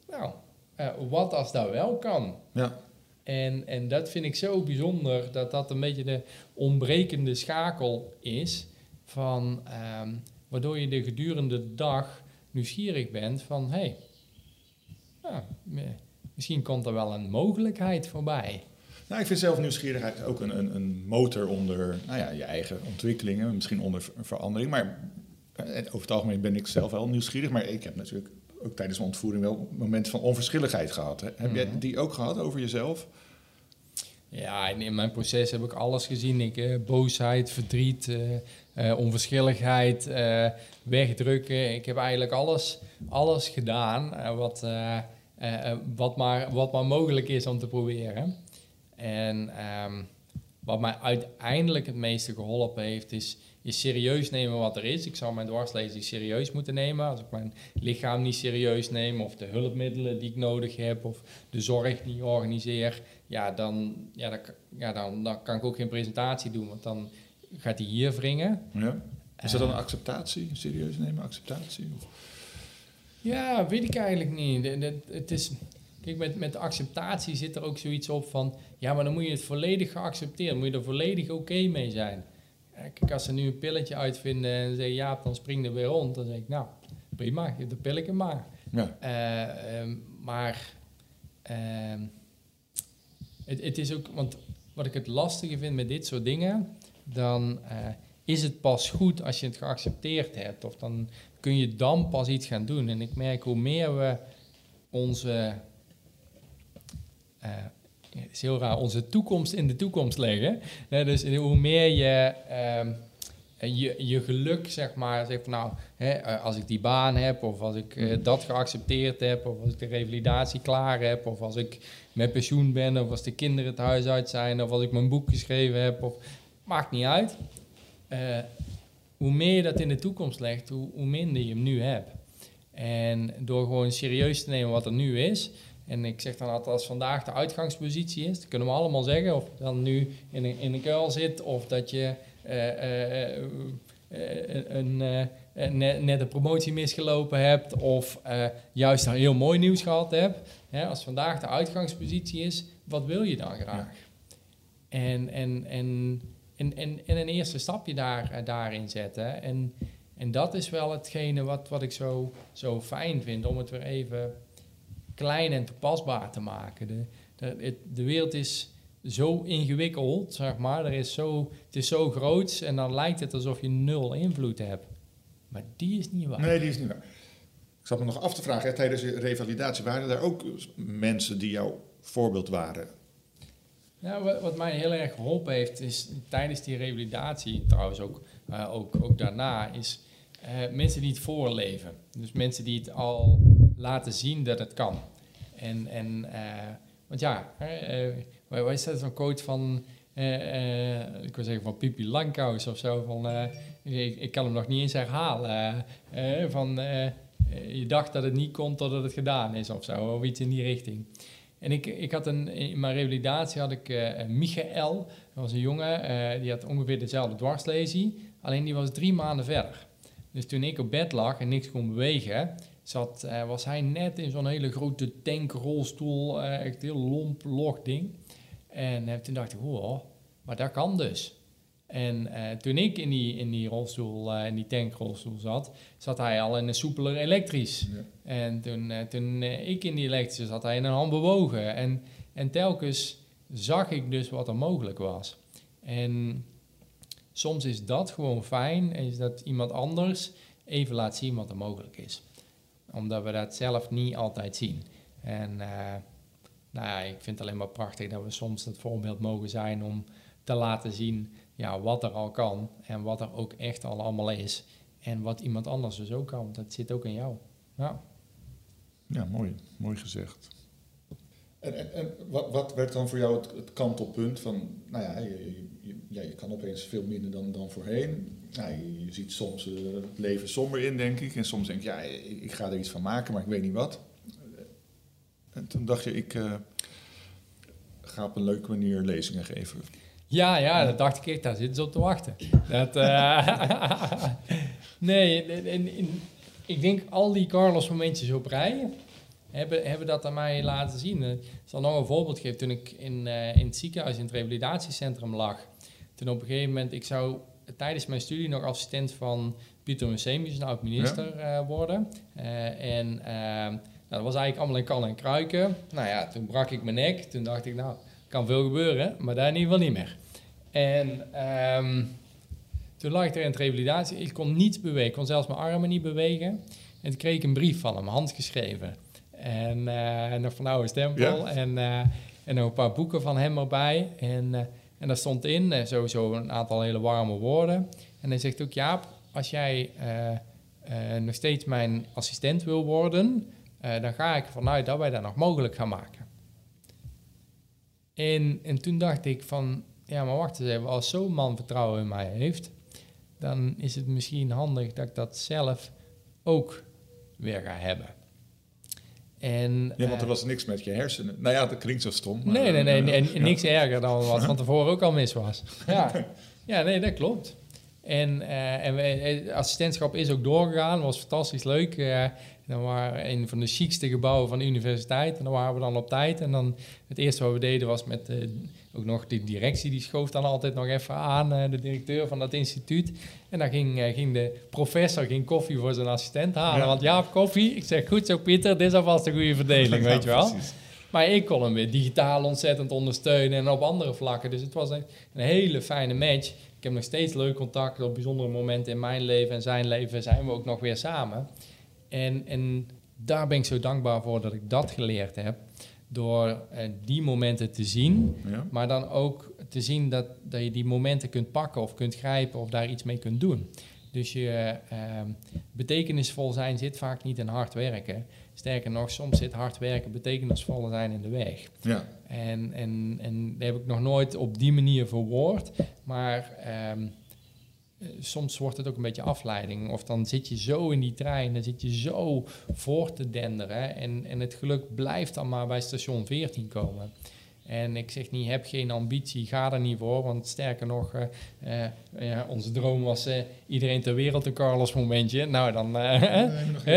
Nou, eh, wat als dat wel kan? Ja. En, en dat vind ik zo bijzonder, dat dat een beetje de ontbrekende schakel is, van, ehm, waardoor je de gedurende de dag nieuwsgierig bent van, hé, hey, nou, me- misschien komt er wel een mogelijkheid voorbij. Nou, ik vind zelf nieuwsgierigheid ook een, een, een motor onder nou ja, je eigen ontwikkelingen, misschien onder ver- verandering. Maar eh, over het algemeen ben ik zelf wel nieuwsgierig. Maar ik heb natuurlijk ook tijdens mijn ontvoering wel momenten van onverschilligheid gehad. Hè. Heb jij Mhm. die ook gehad over jezelf? Ja, in, in mijn proces heb ik alles gezien. Ik, eh, boosheid, verdriet, eh, eh, onverschilligheid, eh, wegdrukken. Ik heb eigenlijk alles, alles gedaan eh, wat, eh, eh, eh, wat, maar, wat maar mogelijk is om te proberen. En ehm, wat mij uiteindelijk het meeste geholpen heeft, is, is serieus nemen wat er is. Ik zou mijn dwarslezing serieus moeten nemen. Als ik mijn lichaam niet serieus neem, of de hulpmiddelen die ik nodig heb, of de zorg die ik organiseer, ja, dan, ja, dan, ja, dan, dan kan ik ook geen presentatie doen, want dan gaat hij hier wringen. Ja. Is dat dan een acceptatie? Serieus nemen, acceptatie? Of- Ja, weet ik eigenlijk niet. Het is, kijk, met, met acceptatie zit er ook zoiets op van... Ja, maar dan moet je het volledig geaccepteren. Dan moet je er volledig oké mee zijn. Kijk, als ze nu een pilletje uitvinden en zeggen... Ja, dan spring er weer rond. Dan zeg ik, nou, prima, geef de pilletje maar. Ja. Eh, ehm, maar ehm, het, het is ook... Want wat ik het lastige vind met dit soort dingen... Dan eh, is het pas goed als je het geaccepteerd hebt. Of dan kun je dan pas iets gaan doen. En ik merk hoe meer we onze, eh, het is heel raar, onze toekomst in de toekomst leggen. Dus hoe meer je, ehm, je je geluk, zeg maar, zegt van nou, hè, eh, als ik die baan heb, of als ik eh, dat geaccepteerd heb, of als ik de revalidatie klaar heb, of als ik met pensioen ben, of als de kinderen het huis uit zijn, of als ik mijn boek geschreven heb, of maakt niet uit. Hoe meer je dat in de toekomst legt, hoe, hoe minder je hem nu hebt. En door gewoon serieus te nemen wat er nu is. En ik zeg dan altijd, als vandaag de uitgangspositie is, dat kunnen we allemaal zeggen. Of je dan nu in een, in een kuil zit, of dat je eh, eh, eh, een, net, net een promotie misgelopen hebt, of juist een heel mooi nieuws gehad hebt. Hè, als vandaag de uitgangspositie is, wat wil je dan graag? En, en, en, en, en, en een eerste stapje daar, daarin zetten. En, en dat is wel hetgene wat, wat ik zo, zo fijn vind, om het weer even klein en toepasbaar te maken. De, de, het- de wereld is zo ingewikkeld, zeg maar. Er is zo, het is zo groot en dan lijkt het alsof je nul invloed hebt. Maar die is niet waar. Nee, die is niet waar. Ik zat me nog af te vragen, hè, tijdens je revalidatie, waren er ook mensen die jouw voorbeeld waren? Ja, wat, wat mij heel erg geholpen heeft, is tijdens die revalidatie, trouwens ook, eh, ook, ook daarna, is eh, mensen die het voorleven. Dus mensen die het al laten zien dat het kan. En, en eh, want ja, eh, waar is dat zo'n quote van, eh, ik wil zeggen van Pipi Langkous of zo, van, ik, ik kan hem nog niet eens herhalen, van je dacht dat het niet kon totdat het gedaan is of zo, of iets in die richting. En ik, ik had een, in mijn revalidatie had ik eh Michael, dat was een jongen, die had ongeveer dezelfde dwarslesie, alleen die was drie maanden verder. Dus toen ik op bed lag en niks kon bewegen, zat, eh, was hij net in zo'n hele grote tankrolstoel, eh echt heel lomp, log ding. En toen dacht ik, oh, maar dat kan dus. En eh, toen ik in die, in die rolstoel, in die tankrolstoel zat, zat hij al in een soepeler elektrisch. Ja. En toen, toen ik in die elektrische zat, hij in een hand bewogen. En, en telkens zag ik dus wat er mogelijk was. En soms is dat gewoon fijn, is dat iemand anders even laat zien wat er mogelijk is. Omdat we dat zelf niet altijd zien. En eh, nou ja, ik vind het alleen maar prachtig dat we soms het voorbeeld mogen zijn om te laten zien ja, wat er al kan en wat er ook echt al allemaal is. En wat iemand anders dus ook kan, dat zit ook in jou. Ja. Ja, mooi. Mooi gezegd. En, wat, wat werd dan voor jou het, kantelpunt van, nou ja, je, je, kan opeens veel minder dan, dan voorheen. Nou, je, ziet soms eh, het leven somber in, denk ik. En soms denk je, ja, ik, ik ga er iets van maken, maar ik weet niet wat. En toen dacht je, ik eh, ga op een leuke manier lezingen geven. Ja, ja, dat dacht ik echt, daar zitten ze op te wachten. Dat, eh, [LAUGHS] nee, en ik denk al die Carlos momentjes op rij hebben, hebben dat aan mij laten zien. Eh, Ik zal nog een voorbeeld geven. Toen ik in, eh, in het ziekenhuis, in het revalidatiecentrum lag, toen op een gegeven moment, ik zou tijdens mijn studie nog assistent van Pieter Musemius, een oud-minister, eh, worden. En nou, dat was eigenlijk allemaal in kan en kruiken. Nou ja, toen brak ik mijn nek. Toen dacht ik, nou, kan veel gebeuren, maar daar in ieder geval niet meer. En ehm, toen lag ik er in het revalidatie. Ik kon niets bewegen. Ik kon zelfs mijn armen niet bewegen. En toen kreeg ik een brief van hem, handgeschreven. En eh, nog van oude stempel. Ja. En, eh, en nog een paar boeken van hem erbij. En, eh, en daar stond in sowieso een aantal hele warme woorden. En hij zegt ook, Jaap, als jij nog steeds mijn assistent wil worden... dan ga ik ervan uit dat wij dat nog mogelijk gaan maken. En, en toen dacht ik van, ja, maar wacht eens even, als zo'n man vertrouwen in mij heeft, dan is het misschien handig dat ik dat zelf ook weer ga hebben. En, Ja, want er eh, was niks met je hersenen. Nou ja, dat klinkt zo stom. maar, Nee, nee, nee, eh, nee, en niks erger dan wat [LAUGHS] van tevoren ook al mis was. Ja, [LAUGHS] ja nee, dat klopt. En, eh, en we, assistentschap is ook doorgegaan, was fantastisch leuk. Dan waren een van de chicste gebouwen van de universiteit. En dan waren we dan op tijd. En dan het eerste wat we deden was met eh, ook nog de directie, die schoof dan altijd nog even aan, eh, de directeur van dat instituut. En dan ging, eh, ging de professor ging koffie voor zijn assistent halen. Ja. Want ja, koffie. Ik zeg, goed zo Pieter, dit is alvast een goede verdeling, Ja, [LAUGHS] weet je wel. precies. Maar ik kon hem weer digitaal ontzettend ondersteunen en op andere vlakken. Dus het was echt een hele fijne match. Ik heb nog steeds leuk contact. Op bijzondere momenten in mijn leven en zijn leven zijn we ook nog weer samen. En, en daar ben ik zo dankbaar voor dat ik dat geleerd heb. Door eh, die momenten te zien, Ja. maar dan ook te zien dat, dat je die momenten kunt pakken of kunt grijpen of daar iets mee kunt doen. Dus je ehm, betekenisvol zijn zit vaak niet in hard werken. Sterker nog, soms zit hard werken betekenisvol zijn in de weg. Ja. En, en, en dat heb ik nog nooit op die manier verwoord. Maar ehm, eh, soms wordt het ook een beetje afleiding. Of dan zit je zo in die trein, dan zit je zo voor te denderen. En, en het geluk blijft dan maar bij station 14 komen. En ik zeg niet, heb geen ambitie, ga er niet voor. Want sterker nog, eh, eh, ja, onze droom was eh, iedereen ter wereld een Carlos momentje. Nou, dan... eh,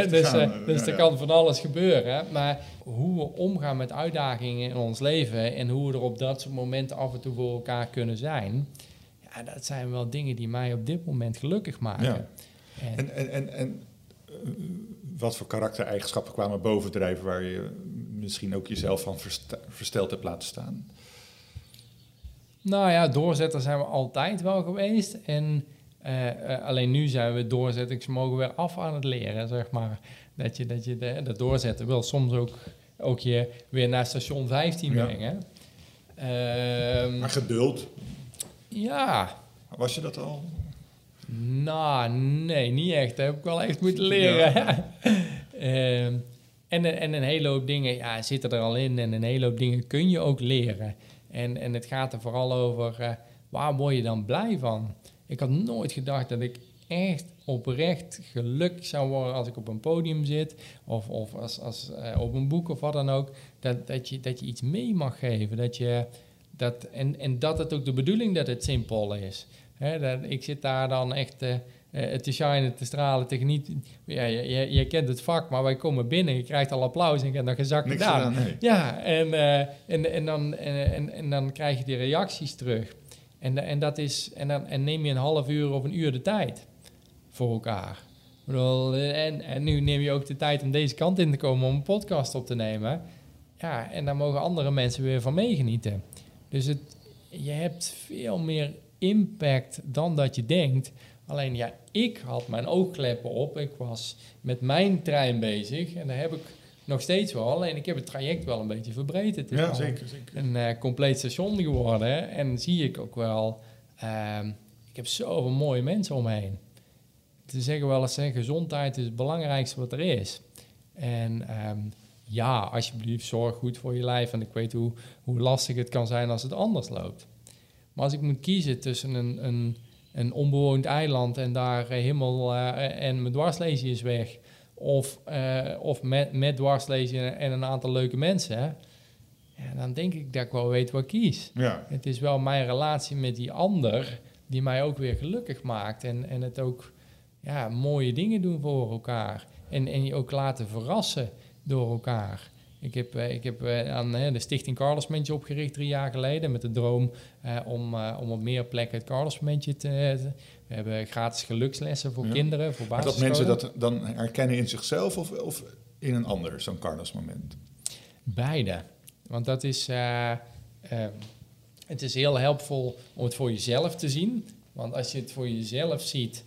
dus gaan, eh, eh, dus ja, er ja. kan van alles gebeuren. Maar hoe we omgaan met uitdagingen in ons leven en hoe we er op dat soort momenten af en toe voor elkaar kunnen zijn, ja, dat zijn wel dingen die mij op dit moment gelukkig maken. Ja. En- En, en, en, eh, wat voor karaktereigenschappen kwamen bovendrijven waar je misschien ook jezelf van versteld hebt laten staan? Nou ja, doorzetter zijn we altijd wel geweest. En eh, eh, alleen nu zijn we doorzettingsvermogen weer af aan het leren, zeg maar. Dat je dat, je de, dat doorzetten wil soms ook, ook je weer naar station 15 Ja. brengen. Ehm, Maar geduld, ja, was je dat al? Nou, nee, niet echt. Dat heb ik wel echt moeten leren. [LAUGHS] Ehm, en, en een hele hoop dingen ja, zitten er al in. En een hele hoop dingen kun je ook leren. En, en het gaat er vooral over, eh, waar word je dan blij van? Ik had nooit gedacht dat ik echt oprecht gelukkig zou worden als ik op een podium zit. Of, of als, als, eh, op een boek of wat dan ook. Dat, dat, je, dat je iets mee mag geven. Dat je, dat, en, en dat het ook de bedoeling dat het simpel is. Dat, ik zit daar dan echt eh, te shinen, te stralen, te genieten. Ja, je, je, kent het vak, maar wij komen binnen, je krijgt al applaus en je nog gezakt Niks gedaan. nee. Ja, en, eh, en, en, dan, en, en, en dan krijg je die reacties terug. En, en, dat is, en dan en neem je een half uur of een uur de tijd voor elkaar. En, en nu neem je ook de tijd om deze kant in te komen om een podcast op te nemen. Ja, en daar mogen andere mensen weer van meegenieten. Dus het, je hebt veel meer impact dan dat je denkt. Alleen ja, ik had mijn oogkleppen op. Ik was met mijn trein bezig. En daar heb ik nog steeds wel. Alleen ik heb het traject wel een beetje verbreed. Het is Ja, zeker, zeker. een eh, compleet station geworden. En zie ik ook wel... ehm, ik heb zoveel mooie mensen om me heen. Ze zeggen wel eens, hè, gezondheid is het belangrijkste wat er is. En ehm, ja, alsjeblieft, zorg goed voor je lijf. En ik weet hoe, hoe lastig het kan zijn als het anders loopt. Maar als ik moet kiezen tussen een, een, een onbewoond eiland en daar eh, helemaal eh, en mijn dwarslezen is weg, of, eh, of met, met dwarslezen en een aantal leuke mensen, ja, dan denk ik dat ik wel weet wat ik kies. Ja. Het is wel mijn relatie met die ander die mij ook weer gelukkig maakt en, en het ook ja, mooie dingen doen voor elkaar. En, en je ook laten verrassen door elkaar. Ik heb, eh, ik heb eh, aan de Stichting Carlos Mentje opgericht drie jaar geleden met de droom eh, om, om op meer plekken het Carlos Mentje te, We hebben gratis gelukslessen voor Ja. kinderen, voor Maar dat mensen dat dan herkennen in zichzelf of, of in een ander, zo'n Carlos moment. Beide. Want dat is, eh, eh, het is heel helpvol om het voor jezelf te zien. Want als je het voor jezelf ziet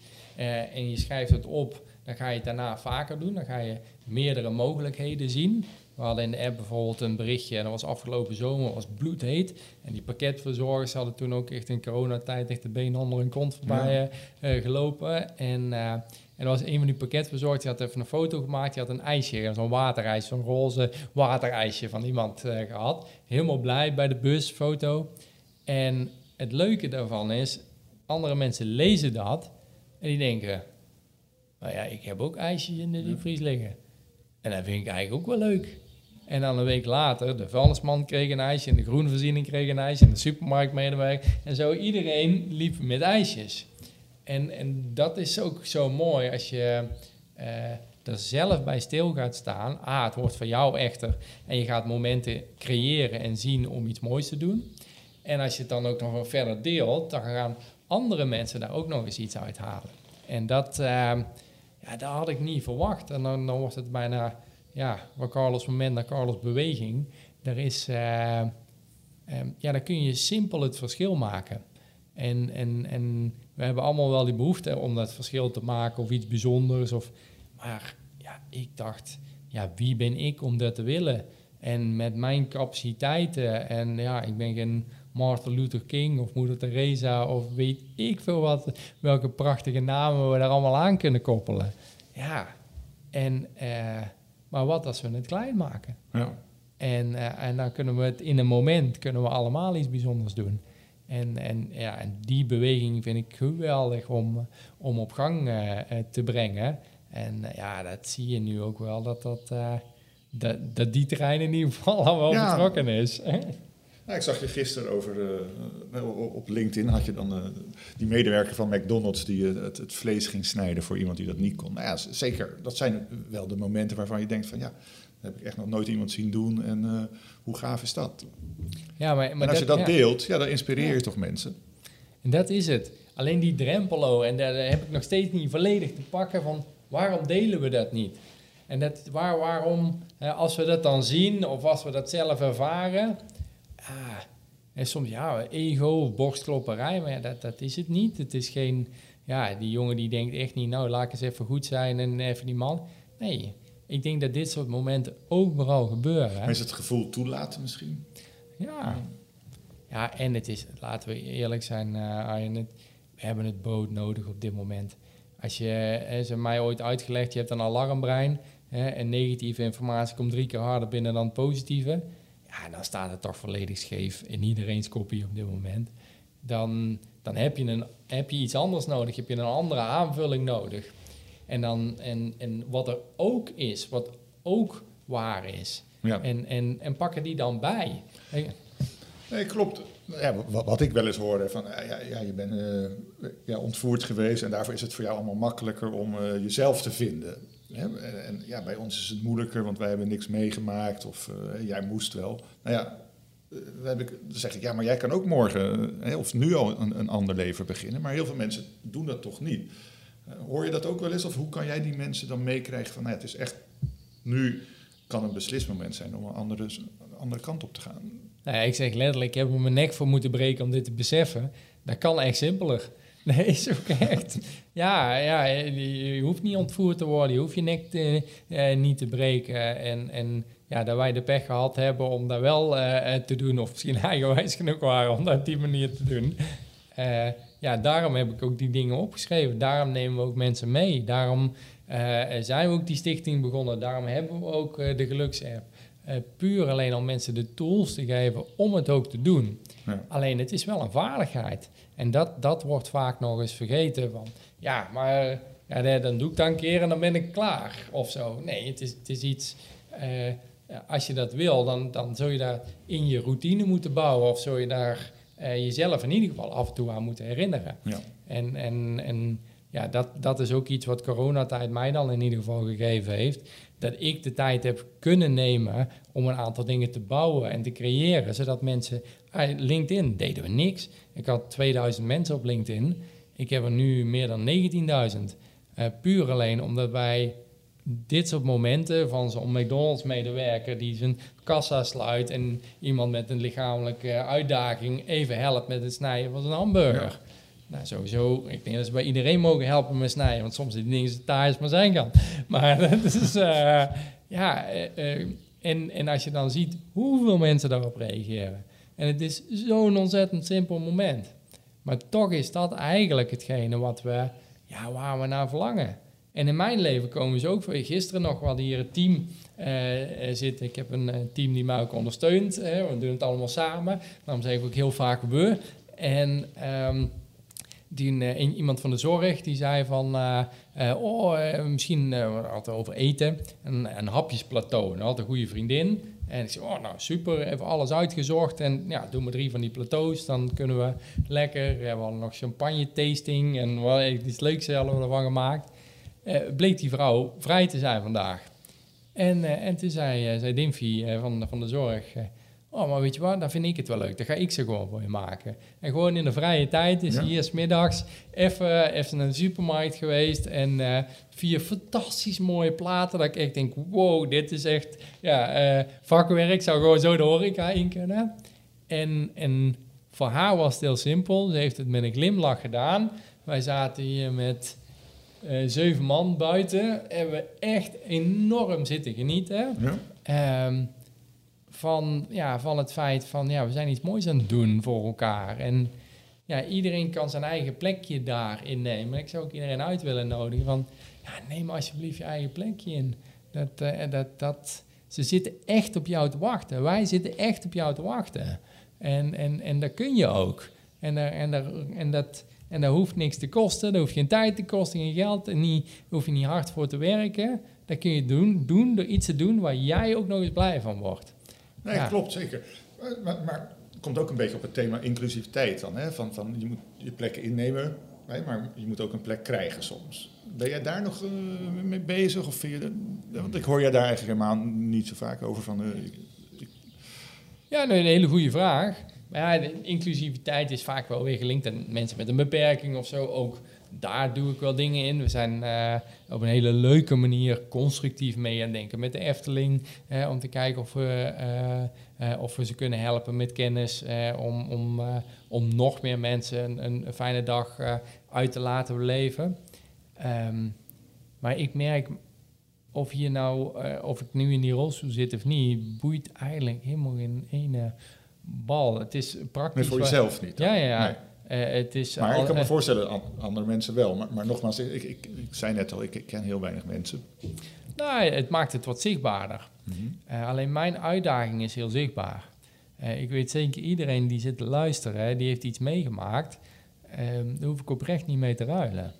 en je schrijft het op, dan ga je het daarna vaker doen. Dan ga je meerdere mogelijkheden zien. We hadden in de app bijvoorbeeld een berichtje, en dat was afgelopen zomer, was bloedheet. En die pakketverzorgers hadden toen ook echt in coronatijd echt de beenhandel en kont voorbij eh, eh, gelopen. En, eh, en er was een van die pakketverzorgers, die had even een foto gemaakt. Die had een ijsje, zo'n waterijs, zo'n roze waterijsje van iemand eh, gehad. Helemaal blij bij de busfoto. En het leuke daarvan is, andere mensen lezen dat en die denken... Nou ja, ik heb ook ijsjes in de diepvries liggen. En dat vind ik eigenlijk ook wel leuk. En dan een week later, de vuilnisman kreeg een ijsje... en de groenvoorziening kreeg een ijsje... en de supermarktmedewerker. En zo iedereen liep met ijsjes. En, en dat is ook zo mooi als je eh, er zelf bij stil gaat staan. A, het wordt voor jou echter. En je gaat momenten creëren en zien om iets moois te doen. En als je het dan ook nog verder deelt, dan gaan andere mensen daar ook nog eens iets uit halen. En dat, eh, ja, dat had ik niet verwacht. En dan, dan wordt het bijna, ja, van Carlos moment naar Carlos beweging. Er is, eh, eh, ja, dan kun je simpel het verschil maken. En, en, en we hebben allemaal wel die behoefte om dat verschil te maken of iets bijzonders. Of, maar ja, ik dacht, ja, wie ben ik om dat te willen? En met mijn capaciteiten, en ja, ik ben geen Martin Luther King of Moeder Teresa of weet ik veel wat, welke prachtige namen we daar allemaal aan kunnen koppelen. Ja, en, eh, maar wat als we het klein maken? Ja. En, eh, en dan kunnen we het in een moment, kunnen we allemaal iets bijzonders doen. En, en, ja, en die beweging vind ik geweldig om, om op gang eh, te brengen. En ja, dat zie je nu ook wel, dat, dat, dat, dat die trein in ieder geval al wel Ja. vertrokken is. [LAUGHS] Nou, ik zag je gisteren over, eh, op LinkedIn had je dan eh, die medewerker van McDonald's die eh, het, het vlees ging snijden voor iemand die dat niet kon. Nou ja, zeker, dat zijn wel de momenten waarvan je denkt van ja, dat heb ik echt nog nooit iemand zien doen en eh, hoe gaaf is dat? Ja, maar, maar en als je dat ja. deelt, ja, dan inspireer je toch mensen. En dat is het. Alleen die drempelo, en daar heb ik nog steeds niet volledig te pakken van waarom delen we dat niet? En dat, waar, waarom, eh, als we dat dan zien of als we dat zelf ervaren, ah, en soms ja, ego of borstklopperij, maar ja, dat, dat is het niet. Het is geen, ja, die jongen die denkt echt niet, nou laat ik eens even goed zijn en even die man. Nee, ik denk dat dit soort momenten overal gebeuren. Mensen het gevoel toelaten misschien. Ja. Ja, en het is, laten we eerlijk zijn, eh, Arjen, het, we hebben het brood nodig op dit moment. Als je, eh, ze mij ooit uitgelegd, je hebt een alarmbrein hè, en negatieve informatie komt drie keer harder binnen dan positieve. Ja, dan staat het toch volledig scheef in iedereen's kopie op dit moment. Dan, dan heb, je een, heb je iets anders nodig, heb je een andere aanvulling nodig. En, dan, en, en wat er ook is, wat ook waar is, Ja. en, en, en pakken die dan bij. Nee, klopt. Ja, wat, wat ik wel eens hoorde, van ja, ja, je bent eh, ja, ontvoerd geweest en daarvoor is het voor jou allemaal makkelijker om eh, jezelf te vinden. En, en ja, bij ons is het moeilijker, want wij hebben niks meegemaakt of eh, jij moest wel. Nou ja, eh, dan, zeg ik, ja, maar jij kan ook morgen hè, of nu al een, een ander leven beginnen. Maar heel veel mensen doen dat toch niet. Eh, hoor je dat ook wel eens? Of hoe kan jij die mensen dan meekrijgen van, nou, het is echt, nu kan een beslismoment zijn om een andere, andere kant op te gaan. Nou ja, ik zeg letterlijk, ik heb er mijn nek voor moeten breken om dit te beseffen. Dat kan echt simpeler. [LAUGHS] Nee, is ook echt. Ja, ja je, hoeft niet ontvoerd te worden, je hoeft je nek eh, niet te breken. En, en ja, dat wij de pech gehad hebben om dat wel eh, te doen, of misschien [LAUGHS] eigenwijs genoeg waren om dat op die manier te doen. Eh, ja, daarom heb ik ook die dingen opgeschreven. Daarom nemen we ook mensen mee. Daarom eh, zijn we ook die stichting begonnen. Daarom hebben we ook eh, de geluksapp. Eh, puur alleen om mensen de tools te geven om het ook te doen. Ja. Alleen het is wel een vaardigheid. En dat, dat wordt vaak nog eens vergeten. Van, ja, maar ja, dan doe ik dat een keer en dan ben ik klaar of zo. Nee, het is, het is iets... eh, als je dat wil, dan, dan zul je daar in je routine moeten bouwen. Of zul je daar eh, jezelf in ieder geval af en toe aan moeten herinneren. Ja. En, en, en ja, dat, dat is ook iets wat coronatijd mij dan in ieder geval gegeven heeft. Dat ik de tijd heb kunnen nemen om een aantal dingen te bouwen en te creëren. Zodat mensen... LinkedIn deden we niks. Ik had 2000 mensen op LinkedIn. Ik heb er nu meer dan 19.000. Eh, puur alleen omdat wij dit soort momenten van zo'n McDonald's-medewerker die zijn kassa sluit en iemand met een lichamelijke uitdaging even helpt met het snijden van zijn hamburger. Nou, sowieso, ik denk dat ze bij iedereen mogen helpen met snijden, want soms zijn die dingen zo taai als maar zijn kan. [LAUGHS] Maar [LAUGHS] dat is, eh, ja, eh, eh, en, en als je dan ziet hoeveel mensen daarop reageren. En het is zo'n ontzettend simpel moment. Maar toch is dat eigenlijk hetgene wat we, ja, waar we naar verlangen. En in mijn leven komen ze ook voor. Gisteren nog, hadden hier een team eh, eh, zitten. Ik heb een eh, team die mij ook ondersteunt. Hè. We doen het allemaal samen. Daarom zeg ik ook heel vaak we. En ehm, die, iemand van de zorg die zei van... oh, misschien we het over eten. Een, een hapjesplateau. En had een goede vriendin. En ik zei, oh nou super, even alles uitgezocht. En ja, doen we drie van die plateaus. Dan kunnen we lekker... We hadden nog champagne tasting. En wat, iets leuks hebben ervan gemaakt eh, bleek die vrouw vrij te zijn vandaag. En, eh, en toen zei, eh, zei Dimfy eh, van, van de zorg... eh, oh, maar weet je wat, dan vind ik het wel leuk. Dan ga ik ze gewoon voor je maken. En gewoon in de vrije tijd is Ja. hij hier 's middags even, even naar de supermarkt geweest... en eh, vier fantastisch mooie platen... dat ik echt denk, wow, dit is echt ja, eh, vakwerk. zou gewoon zo de horeca in kunnen. En, en voor haar was het heel simpel. Ze heeft het met een glimlach gedaan. Wij zaten hier met eh, zeven man buiten. Hebben we echt enorm zitten genieten. Ja? Ehm, van, ja, van het feit van, ja, we zijn iets moois aan het doen voor elkaar. En ja, iedereen kan zijn eigen plekje daar innemen. Ik zou ook iedereen uit willen nodigen van, ja, neem alsjeblieft je eigen plekje in. Dat, eh, dat, dat, ze zitten echt op jou te wachten. Wij zitten echt op jou te wachten. En, en, en dat kun je ook. En, daar- en, daar- en, dat, en dat hoeft niks te kosten. Dat hoeft geen tijd te kosten, geen geld. En niet, daar hoef je niet hard voor te werken. Dat kun je doen, doen door iets te doen waar jij ook nog eens blij van wordt. Nee, Ja. klopt, zeker. Maar, maar, het komt ook een beetje op het thema inclusiviteit dan. Hè? Van, van, je moet je plekken innemen, maar je moet ook een plek krijgen soms. Ben jij daar nog eh, mee bezig? Of vind je dat, want ik hoor jij daar eigenlijk helemaal niet zo vaak over van... eh, ik- ik- Ja, nee, een hele goede vraag. Maar ja, de inclusiviteit is vaak wel weer gelinkt aan mensen met een beperking of zo. Ook daar doe ik wel dingen in. We zijn eh, op een hele leuke manier constructief mee aan het denken met de Efteling. eh, om te kijken of we, eh, of we ze kunnen helpen met kennis. om, om, om nog meer mensen een, een, fijne dag uit te laten beleven. Ehm, maar ik merk of, hier nou, of ik nu in die rolstoel zit of niet, boeit eigenlijk helemaal geen ene bal. Het is praktisch. nee, voor jezelf niet. dan. Ja, ja, ja. Nee. Eh, het is Maar al- ik kan me voorstellen, an- andere mensen wel. Maar, maar nogmaals, ik, ik, ik zei net al, ik, ik ken heel weinig mensen. nou, het maakt het wat zichtbaarder. Mhm. Eh, alleen mijn uitdaging is heel zichtbaar. Eh, ik weet zeker, iedereen die zit te luisteren, hè, die heeft iets meegemaakt. Ehm daar hoef ik oprecht niet mee te ruilen.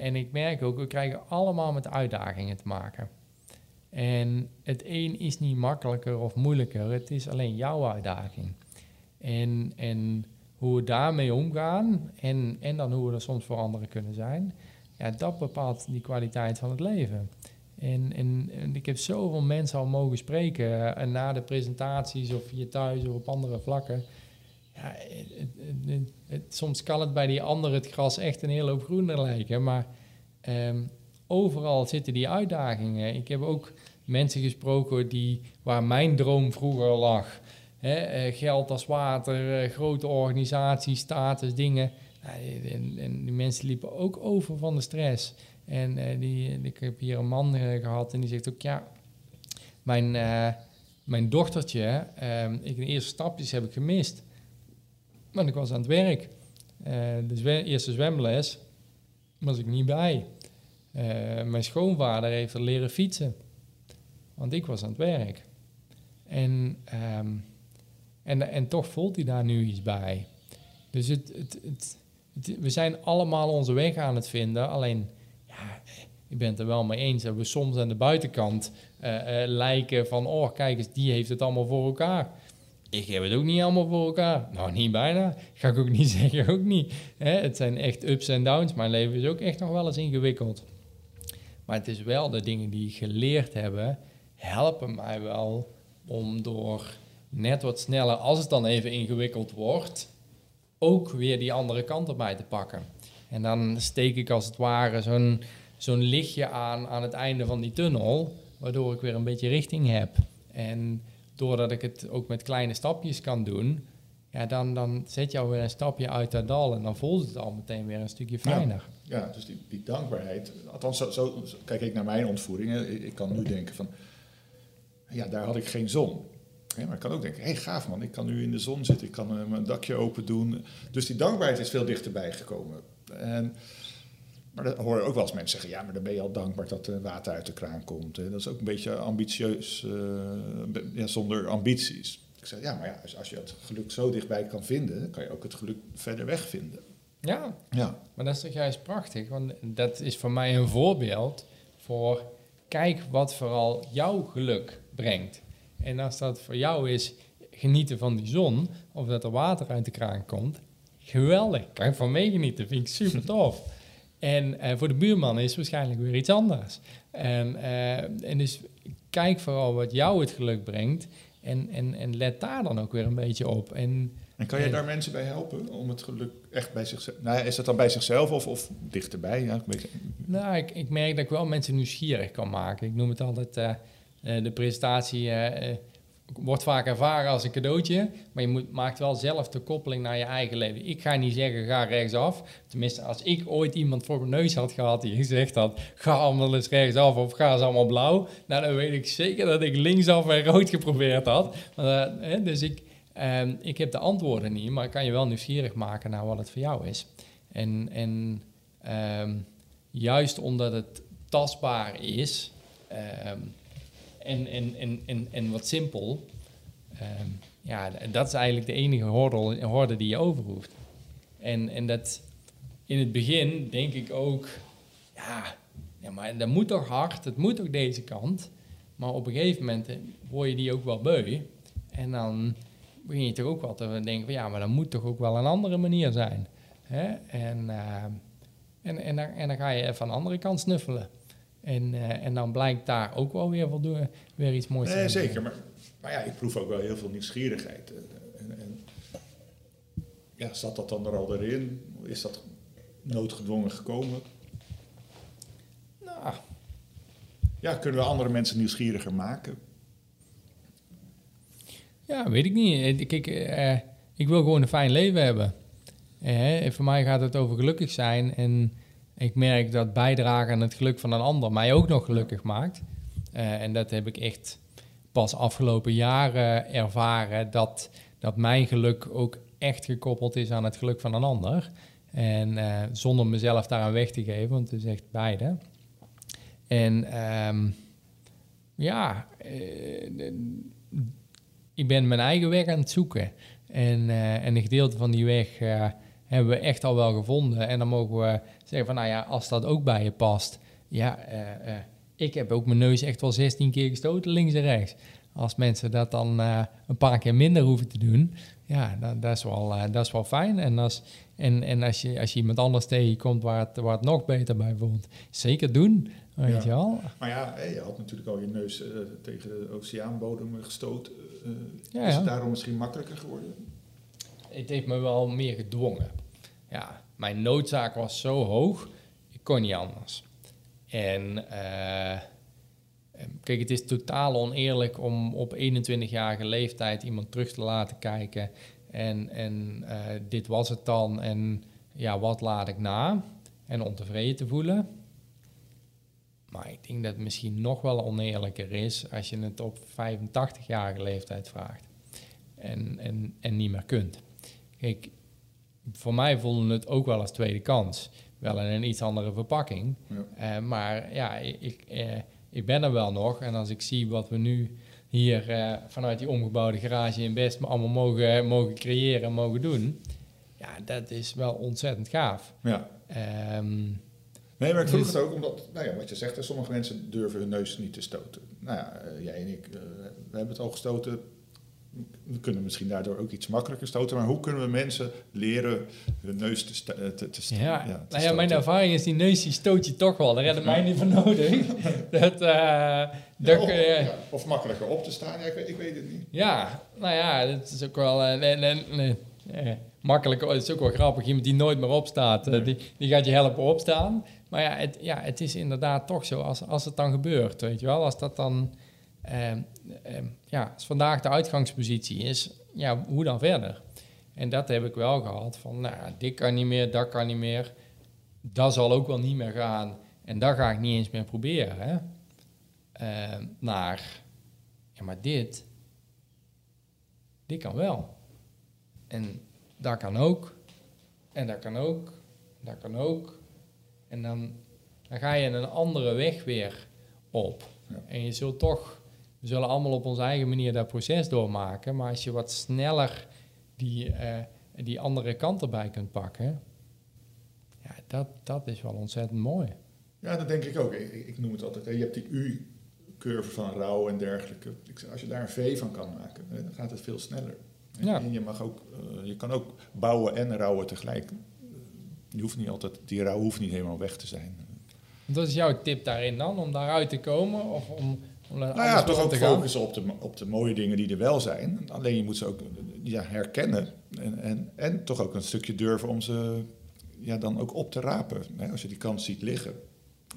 En ik merk ook, we krijgen allemaal met uitdagingen te maken. En het een is niet makkelijker of moeilijker, het is alleen jouw uitdaging. En, en hoe we daarmee omgaan en, en dan hoe we er soms voor anderen kunnen zijn, ja, dat bepaalt die kwaliteit van het leven. En, en, en ik heb zoveel mensen al mogen spreken. En na de presentaties of hier thuis of op andere vlakken. Ja, het- het- soms kan het bij die ander het gras echt een hele hoop groener lijken. Maar ehm, overal zitten die uitdagingen. Ik heb ook mensen gesproken die, waar mijn droom vroeger lag. Eh, geld als water, eh, grote organisaties, status, dingen. Nou, en, en die mensen liepen ook over van de stress. En eh, die, ik heb hier een man eh, gehad en die zegt ook, ja, mijn, mijn dochtertje, eh, ik, de eerste stapjes heb ik gemist. Want ik was aan het werk. De eerste zwemles was ik niet bij. Mijn schoonvader heeft er leren fietsen. Want ik was aan het werk. En, ehm, en, en toch voelt hij daar nu iets bij. Dus het, het, we zijn allemaal onze weg aan het vinden. Alleen, ja, ik ben het er wel mee eens dat we soms aan de buitenkant eh, eh, lijken van... oh, kijk eens, die heeft het allemaal voor elkaar. Ik heb het ook niet allemaal voor elkaar. Nou, niet bijna. Ga ik ook niet [LAUGHS] zeggen, ook niet. Hè, het zijn echt ups en downs. Mijn leven is ook echt nog wel eens ingewikkeld. Maar het is wel de dingen die ik geleerd hebben... helpen mij wel om door net wat sneller... als het dan even ingewikkeld wordt... ook weer die andere kant op mij te pakken. En dan steek ik als het ware zo'n zo'n lichtje aan aan het einde van die tunnel... waardoor ik weer een beetje richting heb. En doordat ik het ook met kleine stapjes kan doen, ja, dan, dan zet je alweer een stapje uit dat dal en dan voelt het al meteen weer een stukje fijner. Ja, dus die, die dankbaarheid. Althans, zo, zo, zo kijk ik naar mijn ontvoeringen. Ik, ik kan nu denken van, ja, daar had ik geen zon. Maar ik kan ook denken, hé, hey, gaaf man, ik kan nu in de zon zitten, ik kan eh, mijn dakje open doen. Dus die dankbaarheid is veel dichterbij gekomen. En, maar dan hoor je ook wel eens mensen zeggen, ja, maar dan ben je al dankbaar dat er water uit de kraan komt. Hè. Dat is ook een beetje ambitieus, eh, ja, zonder ambities. Ik zeg, ja, maar ja, als, als je het geluk zo dichtbij kan vinden, dan kan je ook het geluk verder weg vinden. Ja, Ja, maar dat is toch juist prachtig, want dat is voor mij een voorbeeld voor kijk wat vooral jouw geluk brengt. En als dat voor jou is genieten van die zon of dat er water uit de kraan komt, geweldig, kan je van meegenieten, vind ik super tof. En eh, voor de buurman is het waarschijnlijk weer iets anders. En, eh, en dus kijk vooral wat jou het geluk brengt en, en, en let daar dan ook weer een beetje op. En En kan je Nee. daar mensen bij helpen om het geluk echt bij zichzelf... Nou, ja, is dat dan bij zichzelf of, of dichterbij? Ja, een beetje, Nou, ik, ik merk dat ik wel mensen nieuwsgierig kan maken. Ik noem het altijd, eh, eh, de presentatie eh, eh, wordt vaak ervaren als een cadeautje, maar je moet, maakt wel zelf de koppeling naar je eigen leven. Ik ga niet zeggen, ga rechtsaf. Tenminste, als ik ooit iemand voor mijn neus had gehad die gezegd had, ga allemaal eens rechtsaf of ga eens allemaal blauw, nou, dan weet ik zeker dat ik linksaf en rood geprobeerd had. Maar, eh, dus ik, ehm, ik heb de antwoorden niet, maar ik kan je wel nieuwsgierig maken naar wat het voor jou is. En, en ehm, juist omdat het tastbaar is ehm, en, en, en, en, en wat simpel, ehm, ja, dat is eigenlijk de enige horde, horde die je over hoeft. En, en dat in het begin denk ik ook, ja, ja, maar dat moet toch hard, het moet toch deze kant. Maar op een gegeven moment eh, word je die ook wel beu. En dan begin je toch ook wel te denken ja, maar dat moet toch ook wel een andere manier zijn. Hè? En, eh, en, en, dan, en dan ga je even aan de andere kant snuffelen. En, eh, en dan blijkt daar ook wel weer, voldoende, weer iets moois te liggen. zeker. Maar, maar ja, ik proef ook wel heel veel nieuwsgierigheid. En, en, ja, zat dat dan er al erin? Is dat noodgedwongen gekomen? Nou, Ja, kunnen we andere mensen nieuwsgieriger maken? Ja, weet ik niet. Ik, ik, eh, ik wil gewoon een fijn leven hebben. Eh, voor mij gaat het over gelukkig zijn. En ik merk dat bijdragen aan het geluk van een ander mij ook nog gelukkig maakt. Eh, en dat heb ik echt pas afgelopen jaren ervaren. Dat, dat mijn geluk ook echt gekoppeld is aan het geluk van een ander. En eh, zonder mezelf daaraan weg te geven, want het is echt beide. En ehm, ja, eh, ik ben mijn eigen weg aan het zoeken. En, en een gedeelte van die weg hebben we echt al wel gevonden. En dan mogen we zeggen van, nou ja, als dat ook bij je past. Ja, eh, eh, ik heb ook mijn neus echt wel 16 keer gestoten, links en rechts. Als mensen dat dan eh, een paar keer minder hoeven te doen, ja, dat, dat is wel, dat is wel fijn. En, als, en, en als, je, als je iemand anders tegenkomt waar het, waar het nog beter bij voelt, zeker doen. Weet Ja. je? Maar ja, je had natuurlijk al je neus tegen de oceaanbodem gestoten. Ja, is het daarom misschien makkelijker geworden? Het heeft me wel meer gedwongen. Ja, mijn noodzaak was zo hoog, ik kon niet anders. En eh, kijk, het is totaal oneerlijk om op 21-jarige leeftijd iemand terug te laten kijken. En, en eh, dit was het dan. En ja, wat laat ik na? En ontevreden te voelen. Maar ik denk dat het misschien nog wel oneerlijker is als je het op 85-jarige leeftijd vraagt. En, en, en niet meer kunt. Kijk, voor mij voelde het ook wel als tweede kans. Wel in een iets andere verpakking. Ja. Eh, maar ja, ik, eh, ik ben er wel nog. En als ik zie wat we nu hier eh, vanuit die omgebouwde garage in Best allemaal mogen, mogen creëren en mogen doen. Ja, dat is wel ontzettend gaaf. Ja. Ehm, Nee, maar ik vroeg Dus- het ook omdat, nou ja, wat je zegt, sommige mensen durven hun neus niet te stoten. Nou ja, jij en ik, we hebben het al gestoten. We kunnen misschien daardoor ook iets makkelijker stoten. Maar hoe kunnen we mensen leren hun neus te, eh, te, te, ja, nou ja, stoten? mijn ervaring is die neus die stoot je toch wel. Daar redden mij niet voor [LAUGHS] nodig. dat, eh, dat, of, ja, of makkelijker op te staan, ja, ik, weet, ik weet het niet. Ja, nou ja, dat is ook wel eh, nee, nee, nee, eh, makkelijk. Het is ook wel grappig. Iemand die nooit meer opstaat, die, die gaat je helpen opstaan. Maar ja het, ja, het is inderdaad toch zo als, als het dan gebeurt, weet je wel. Als dat dan, ehm, ehm, ja, als vandaag de uitgangspositie is, ja, hoe dan verder? En dat heb ik wel gehad. Van, nou, dit kan niet meer, dat kan niet meer. Dat zal ook wel niet meer gaan. En dat ga ik niet eens meer proberen. Hè? Ehm, naar, ja, maar dit, dit kan wel. En dat kan ook. En dat kan ook. Dat kan ook. En dan, dan ga je een andere weg weer op. Ja. En je zult toch, we zullen allemaal op onze eigen manier dat proces doormaken. Maar als je wat sneller die, eh, die andere kant erbij kunt pakken, ja, dat, dat is wel ontzettend mooi. Ja, dat denk ik ook. Ik, ik noem het altijd, hè, je hebt die U-curve van rouw en dergelijke. Als je daar een V van kan maken, hè, dan gaat het veel sneller. En- Ja. En je, mag ook, eh, je kan ook bouwen en rouwen tegelijk. Je hoeft niet altijd, die rouw hoeft niet helemaal weg te zijn. Wat is jouw tip daarin dan, om daaruit te komen? Of om, om Nou ja, toch ook focussen op de, op de mooie dingen die er wel zijn. Alleen je moet ze ook eh, ja, herkennen. En, en, en toch ook een stukje durven om ze ja, dan ook op te rapen. Hè, Als je die kans ziet liggen,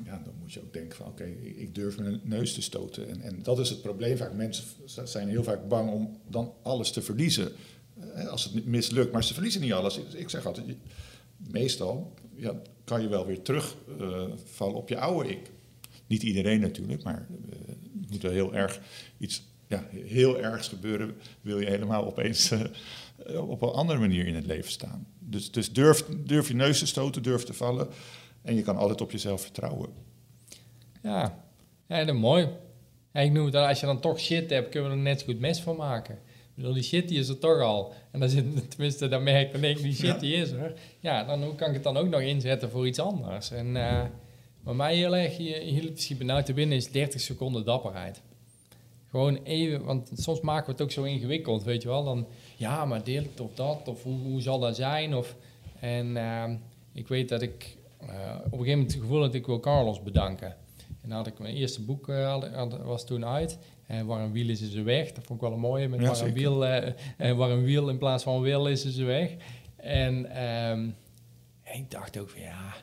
ja, dan moet je ook denken van... oké, ik- ik durf mijn neus te stoten. En, en dat is het probleem vaak. Mensen zijn heel vaak bang om dan alles te verliezen. eh, Als het mislukt. Maar ze verliezen niet alles. Ik zeg altijd, meestal ja, kan je wel weer terugvallen op je oude ik. Niet iedereen natuurlijk, maar eh, moet wel heel erg iets ja, heel ergs gebeuren. Wil je helemaal opeens eh, op een andere manier in het leven staan. Dus, dus durf, durf je neus te stoten, durf te vallen. En je kan altijd op jezelf vertrouwen. Ja, ja dat is mooi. Ja, ik noem het dan, als je dan toch shit hebt, kunnen we er net zo goed mes van maken. Ik bedoel, die shit die is er toch al. En dan zit, [LAUGHS] tenminste, dan merk ik die shit die is er. Ja, dan hoe kan ik het dan ook nog inzetten voor iets anders. En eh wat mij heel erg hier- hielp misschien benauwd te winnen is 30 seconden dapperheid. Gewoon even, want soms maken we het ook zo ingewikkeld, weet je wel. Dan, ja, maar dit of dat, of hoe, hoe zal dat zijn? Of, en ehm, ik weet dat ik eh, op een gegeven moment het gevoel had, ik wil Carlos bedanken. En dan had ik mijn eerste boek, eh, had- was toen uit. En waar een wiel is, is een weg. Dat vond ik wel een mooie. Met Ja, waar, een wiel, eh, eh, waar een wiel in plaats van een wil is, is een weg. En ehm, ik dacht ook van ja, eh,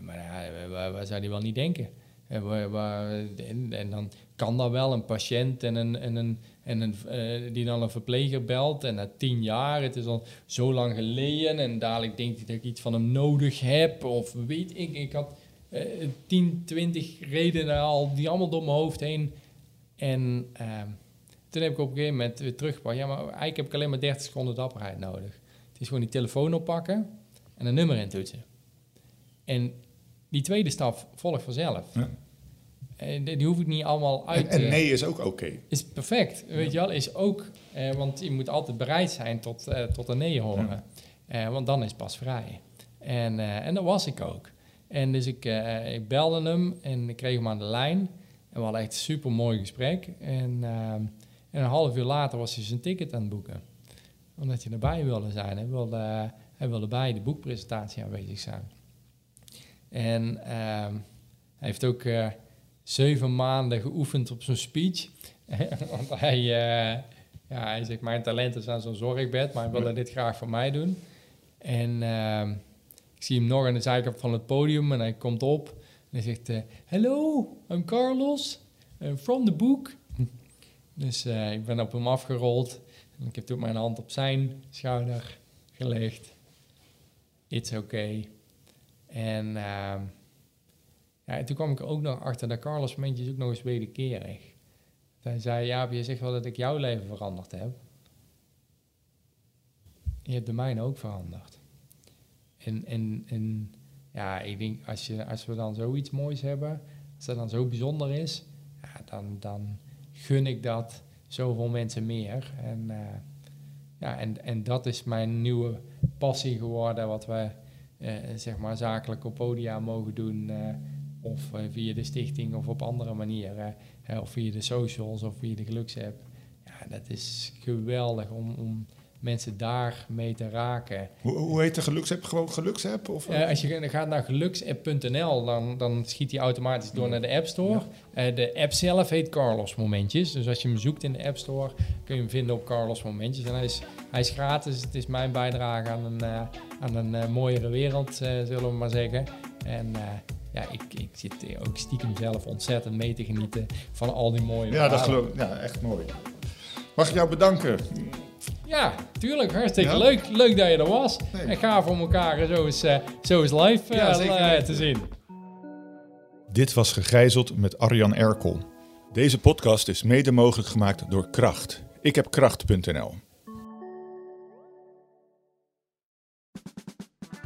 maar ja, waar, waar zou die wel niet denken? En, waar- en, dan kan dat wel een patiënt en een, en een, en een, eh, die dan een verpleger belt. En na tien jaar, het is al zo lang geleden. En dadelijk denkt hij dat ik iets van hem nodig heb. Of weet ik, ik had eh 10, 20 redenen al, die allemaal door mijn hoofd heen. En ehm, toen heb ik op een gegeven moment weer teruggepakt. Ja, maar eigenlijk heb ik alleen maar 30 seconden dapperheid nodig. Het is gewoon die telefoon oppakken en een nummer intoetsen. En die tweede stap volgt vanzelf. Ja. En die hoef ik niet allemaal uit En, te... en nee is ook oké. Is perfect, weet je wel. Is ook, eh, want je moet altijd bereid zijn tot, eh, tot een nee horen. Eh, want dan is pas vrij. En, eh, en dat was ik ook. En dus ik, ik belde hem en ik kreeg hem aan de lijn. En we hadden echt een super mooi gesprek. En, en een half uur later was hij zijn ticket aan het boeken. omdat hij erbij wilde zijn. Hij wilde, hij wilde bij de boekpresentatie aanwezig zijn. En ehm, hij heeft ook eh, zeven maanden geoefend op zo'n speech. [LAUGHS] Want hij, eh, ja, hij zegt, mijn talent is aan zo'n zorgbed, maar hij wilde dit graag voor mij doen. En ehm, ik zie hem nog aan de zijkant van het podium en hij komt op. En hij zegt, eh, hello, I'm Carlos, I'm from the book. [LAUGHS] dus eh, ik ben op hem afgerold. En ik heb toen mijn hand op zijn schouder gelegd. It's okay. En ehm, ja, en toen kwam ik ook nog achter dat Carlos momentjes ook nog eens wederkerig. Hij zei, ja, je zegt wel dat ik jouw leven veranderd heb. Je hebt de mijne ook veranderd. En, en, en ja, ik denk, als, je, als we dan zoiets moois hebben, als dat dan zo bijzonder is, ja, dan, dan gun ik dat zoveel mensen meer. En, eh, ja, en, en dat is mijn nieuwe passie geworden, wat we zeg maar zakelijk op podia mogen doen. eh, of eh, via de stichting of op andere manieren. eh, of via de socials of via de geluksapp. Ja, dat is geweldig om, om mensen daar mee te raken. Hoe, hoe heet de geluksapp? Gewoon geluksapp? Of, Eh, als je gaat naar geluksapp.nl, dan, dan schiet hij automatisch door naar de App Store. Eh, de app zelf heet Carlos Momentjes. Dus als je hem zoekt in de App Store, kun je hem vinden op Carlos Momentjes. En hij is, hij is gratis. Het is mijn bijdrage aan een, eh, aan een mooiere wereld, zullen we maar zeggen. En ja, ik, ik zit ook stiekem zelf ontzettend mee te genieten van al die mooie ja, dat geloof ik. Ja, echt mooi. Mag ik jou bedanken? Ja, tuurlijk. Hartstikke Ja? leuk. Leuk dat je er was. Nee. En gaaf om elkaar zo eens, eh, zo eens live Ja, weten. te zien. Dit was Gegijzeld met Arjan Erkel. Deze podcast is mede mogelijk gemaakt door Kracht. Ik heb kracht.nl.